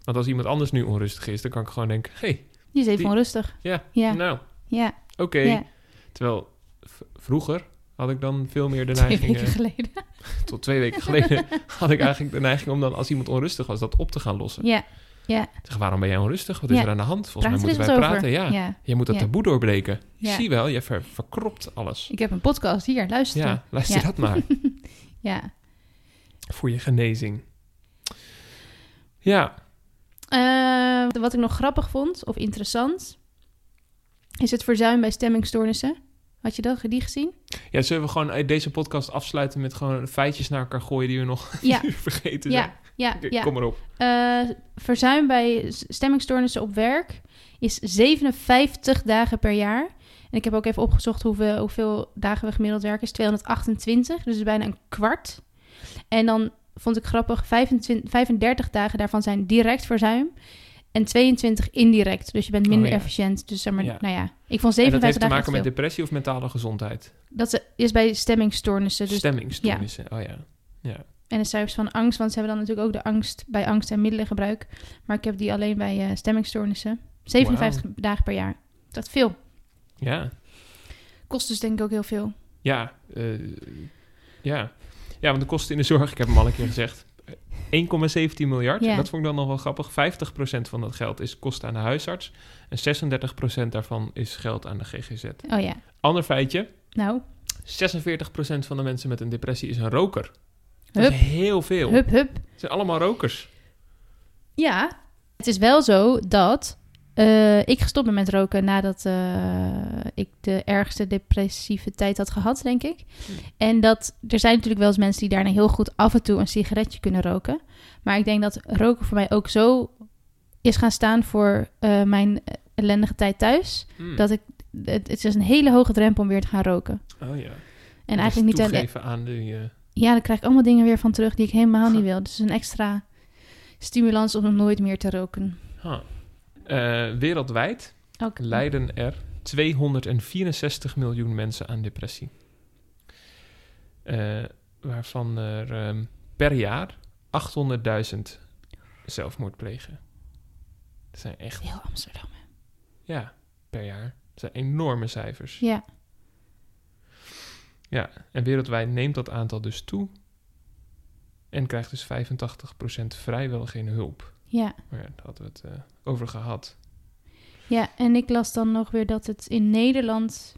Want als iemand anders nu onrustig is... dan kan ik gewoon denken... hey, die is even Die- onrustig. ja, Ja, nou, ja, oké. ja. Terwijl vroeger had ik dan veel meer de Twee neiging... weken eh, geleden. tot twee weken geleden had ik eigenlijk de neiging om dan als iemand onrustig was... dat op te gaan lossen. Ja, ja. Zeg, waarom ben jij onrustig? Wat is Ja. er aan de hand? Volgens Praat mij moeten wij praten. Ja. ja. Je moet dat taboe doorbreken. Zie wel, je ver, verkropt alles. Ik heb een podcast hier, luister. Ja, luister dat maar. Ja. Voor je genezing. Ja, Eh, wat ik nog grappig vond, of interessant, is het verzuim bij stemmingstoornissen. Had je dat, die gezien? ja, zullen we gewoon deze podcast afsluiten met gewoon feitjes naar elkaar gooien die we nog Ja, vergeten zijn? ja, ja, ja. Kom maar op. Eh, verzuim bij stemmingstoornissen op werk is 57 dagen per jaar. En ik heb ook even opgezocht hoeveel, hoeveel dagen we gemiddeld werken. is 228, dus bijna een kwart. En dan vond ik grappig, 25, 35 dagen daarvan zijn direct verzuim. En 22 indirect. Dus je bent minder Oh ja. efficiënt. Dus zeg maar, Ja. nou ja. Ik vond En dat 57 heeft te dagen maken met depressie of mentale gezondheid? Dat is bij stemmingstoornissen. Dus, Stemmingstoornissen, oh ja. ja. en de cijfers van angst. Want ze hebben dan natuurlijk ook de angst bij angst en middelengebruik. Maar ik heb die alleen bij eh, stemmingstoornissen. 57 dagen per jaar. Dat is veel. Ja, Kost dus denk ik ook heel veel. ja, eh, ja. Ja, want de kosten in de zorg, ik heb hem al een keer gezegd, 1,17 miljard. Dat vond ik dan nog wel grappig. 50% van dat geld is kosten aan de huisarts. En 36% daarvan is geld aan de GGZ. Oh ja. Ander feitje, Nou, 46% van de mensen met een depressie is een roker. Dat Hup. is heel veel. hup hup. Het zijn allemaal rokers. Ja. Het is wel zo dat eh, ik gestopt ben met roken nadat eh, ik de ergste depressieve tijd had gehad, denk ik. En dat er zijn natuurlijk wel eens mensen die daarna heel goed af en toe een sigaretje kunnen roken. Maar ik denk dat roken voor mij ook zo is gaan staan voor eh, mijn ellendige tijd thuis. Hmm. Dat ik, het, het is een hele hoge drempel om weer te gaan roken. Oh ja. En eigenlijk niet alleen. aan de... Ja, dan krijg ik allemaal dingen weer van terug die ik helemaal niet wil. Dus een extra stimulans om nooit meer te roken. huh. Eh, wereldwijd lijden er 264 miljoen mensen aan depressie. Eh, waarvan er ehm, per jaar 800.000 zelfmoord plegen. Dat zijn echt, Heel Amsterdam. hè. ja, per jaar. Dat zijn enorme cijfers. Ja. Ja, en wereldwijd neemt dat aantal dus toe. En krijgt dus 85% vrijwel geen hulp. Ja. Maar ja, daar hadden we het eh, over gehad. ja, en ik las dan nog weer dat het in Nederland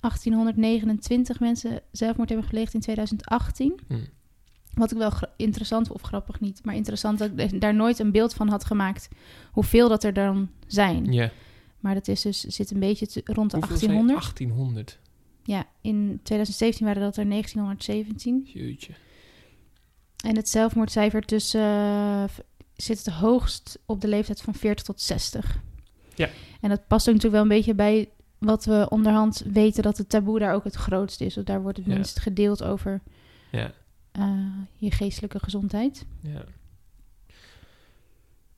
1829 mensen zelfmoord hebben gepleegd in 2018. Hm. Wat ik wel interessant, of grappig niet, maar interessant dat ik daar nooit een beeld van had gemaakt hoeveel dat er dan zijn. Ja. Maar dat is dus, zit een beetje rond de Hoeveel zei je? 1800. 1800. Ja, in 2017 waren dat er 1917. Jeetje. En het zelfmoordcijfer tussen, eh, zit het hoogst op de leeftijd van 40 tot 60. Ja. En dat past ook natuurlijk wel een beetje bij wat we onderhand weten dat het taboe daar ook het grootst is. Of daar wordt het Ja. minst gedeeld over Ja. eh, je geestelijke gezondheid. Ja.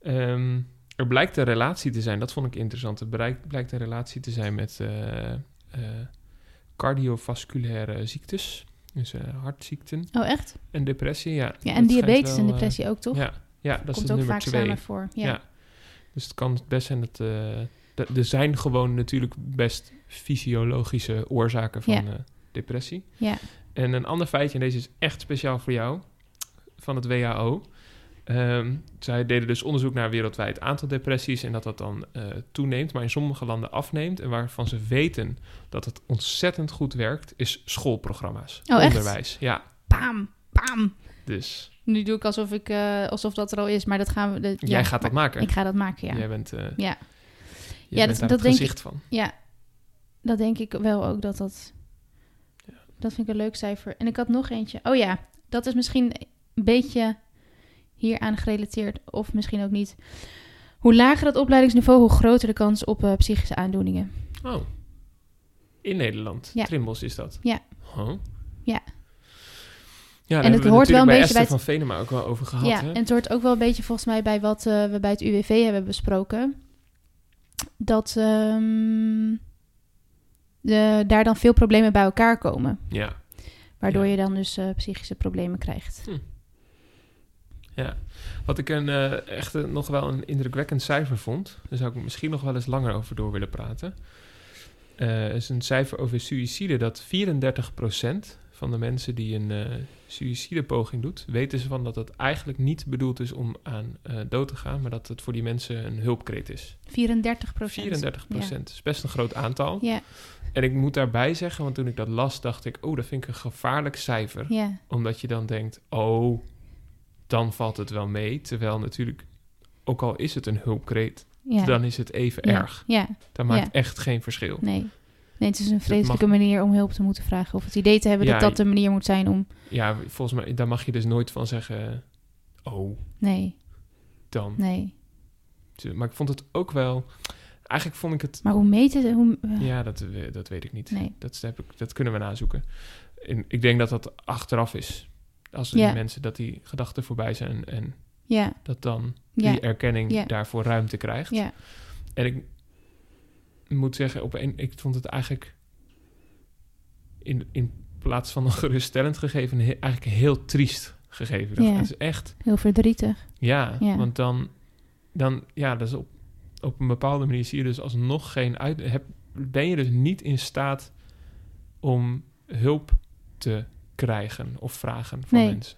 Ehm, er blijkt een relatie te zijn, dat vond ik interessant. Er blijkt, blijkt een relatie te zijn met eh, cardiovasculaire ziektes. Dus eh, hartziekten Oh, echt? en depressie, ja. Ja, en diabetes wel, en eh, depressie ook, toch? Ja, ja dat is Komt de ook nummer vaak twee. samen voor. Ja. Ja. Dus het kan best zijn dat... eh, er zijn gewoon natuurlijk best fysiologische oorzaken van Ja. depressie. Ja. En een ander feitje, en deze is echt speciaal voor jou, van het WHO. Ehm, zij deden dus onderzoek naar wereldwijd aantal depressies en dat dat dan eh, toeneemt, maar in sommige landen afneemt. En waarvan ze weten dat het ontzettend goed werkt, is schoolprogramma's. Oh, echt? Onderwijs. Ja, Pam, pam. dus Nu doe ik alsof, ik, eh, alsof dat er al is, maar dat gaan we... dat- jij ja, gaat dat maken. Ik ga dat maken, ja. Jij bent, eh Ja. jij Ja, bent dat- denk gezicht van. Ja, dat denk ik wel ook dat dat... Dat vind ik een leuk cijfer. En ik had nog eentje. Oh ja, dat is misschien een beetje hieraan gerelateerd. Of misschien ook niet. Hoe lager het opleidingsniveau, hoe groter de kans op eh, psychische aandoeningen. Oh. In Nederland. Ja. Trimbos is dat. Ja. Oh. Ja. Ja, daar het we hoort wel een bij beetje bij het- van Venema ook wel over gehad. ja, hè? en het hoort ook wel een beetje volgens mij bij wat eh, we bij het UWV hebben besproken. Dat ehm, de, daar dan veel problemen bij elkaar komen. ja. Waardoor Ja. je dan dus eh, psychische problemen krijgt. Ja, wat ik een, eh, echt een- nog wel een indrukwekkend cijfer vond, daar zou ik misschien nog wel eens langer over door willen praten, eh, is een cijfer over suïcide dat 34% van de mensen die een eh suïcidepoging doet, weten ze van dat het eigenlijk niet bedoeld is om aan dood te gaan, maar dat het voor die mensen een hulpkreet is. 34 procent. 34%, is best een groot aantal. Ja, En ik moet daarbij zeggen, want toen ik dat las, dacht ik, oh, dat vind ik een gevaarlijk cijfer. Ja, omdat je dan denkt, oh, dan valt het wel mee. Terwijl natuurlijk, ook al is het een hulpkreet, ja. dan is het even ja, erg. Ja, Dat maakt echt geen verschil. nee. Nee, het is een vreselijke mag- manier om hulp te moeten vragen. Of het idee te hebben dat dat de manier moet zijn om... Ja, volgens mij, daar mag je dus nooit van zeggen, oh, Nee, dan. nee. Maar ik vond het ook wel, eigenlijk vond ik het, Maar hoe meten ze... Hoe, ja, dat, we- dat weet ik niet. Nee. Dat, heb ik, dat kunnen we nazoeken. En ik denk dat dat achteraf is. Als er Ja. mensen, dat die gedachten voorbij zijn en Ja, dat dan ja, die erkenning daarvoor ruimte krijgt. ja. En ik moet zeggen, op een, ik vond het eigenlijk in, in plaats van een geruststellend gegeven, he- eigenlijk heel triest gegeven. Het is echt, Heel verdrietig. ja, Ja. want dan, dan, ja, dat is op, op een bepaalde manier zie je dus alsnog geen uit, heb, ben je dus niet in staat om hulp te krijgen of vragen van Nee. mensen.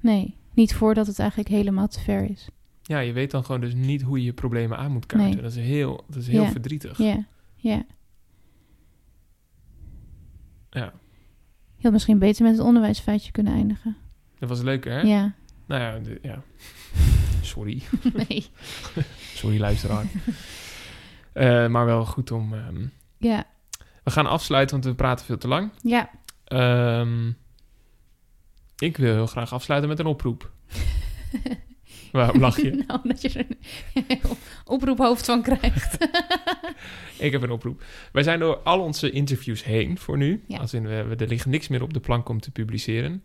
Nee, niet voordat het eigenlijk helemaal te ver is. Ja, je weet dan gewoon dus niet hoe je je problemen aan moet kaarten. Nee. Dat is heel, dat is heel Ja. verdrietig. Ja, ja. Ja, Je had misschien beter met het onderwijsfeitje kunnen eindigen. dat was leuk, hè? Ja. Nou ja, de- ja. Sorry. nee. Sorry, luisteraar. Eh, maar wel goed om... ehm, Ja, we gaan afsluiten, want we praten veel te lang. ja. Ehm, ik wil heel graag afsluiten met een oproep. Waarom lach je? nou, dat je er een oproephoofd van krijgt. Ik heb een oproep. Wij zijn door al onze interviews heen voor nu. Ja. Als in, we, we- er ligt niks meer op de plank om te publiceren.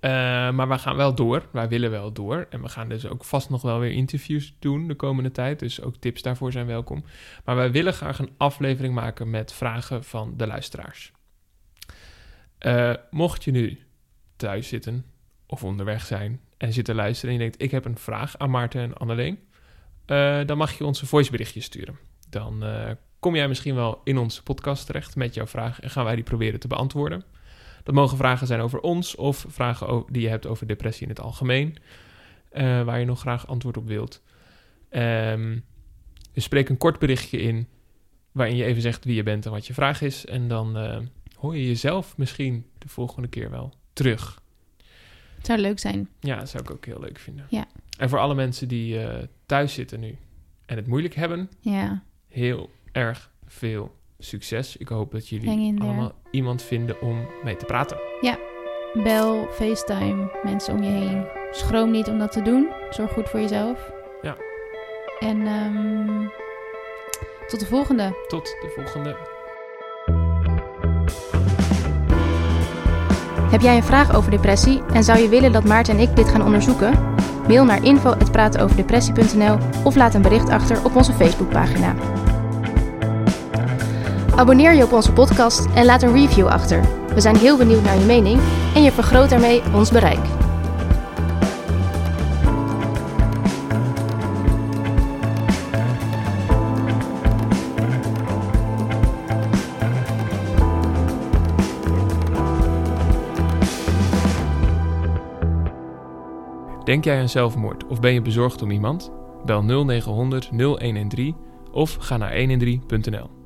Eh, maar we gaan wel door. Wij willen wel door. En we gaan dus ook vast nog wel weer interviews doen de komende tijd. Dus ook tips daarvoor zijn welkom. Maar wij willen graag een aflevering maken met vragen van de luisteraars. Eh, mocht je nu thuis zitten of onderweg zijn en zitten luisteren en je denkt... ik heb een vraag aan Maarten en Anneleen... eh, dan mag je ons een voiceberichtje sturen. Dan eh, kom jij misschien wel in onze podcast terecht met jouw vraag en gaan wij die proberen te beantwoorden. Dat mogen vragen zijn over ons of vragen die je hebt over depressie in het algemeen, waar je nog graag antwoord op wilt. Um, dus spreek een kort berichtje in waarin je even zegt wie je bent en wat je vraag is. En dan hoor je jezelf misschien de volgende keer wel terug. Het zou leuk zijn. Ja, dat zou ik ook heel leuk vinden. Ja. En voor alle mensen die uh, thuis zitten nu en het moeilijk hebben, ja. heel erg veel succes. Ik hoop dat jullie allemaal iemand vinden om mee te praten. Ja, bel, FaceTime, mensen om je heen. Schroom niet om dat te doen. Zorg goed voor jezelf. Ja. En um, tot de volgende. Tot de volgende. Heb jij een vraag over depressie en zou je willen dat Maarten en ik dit gaan onderzoeken? Mail naar info.pratenoverdepressie.nl of laat een bericht achter op onze Facebookpagina. Abonneer je op onze podcast en laat een review achter. We zijn heel benieuwd naar je mening en je vergroot daarmee ons bereik. Denk jij aan zelfmoord of ben je bezorgd om iemand? Bel 0900 0113 of ga naar 113.nl.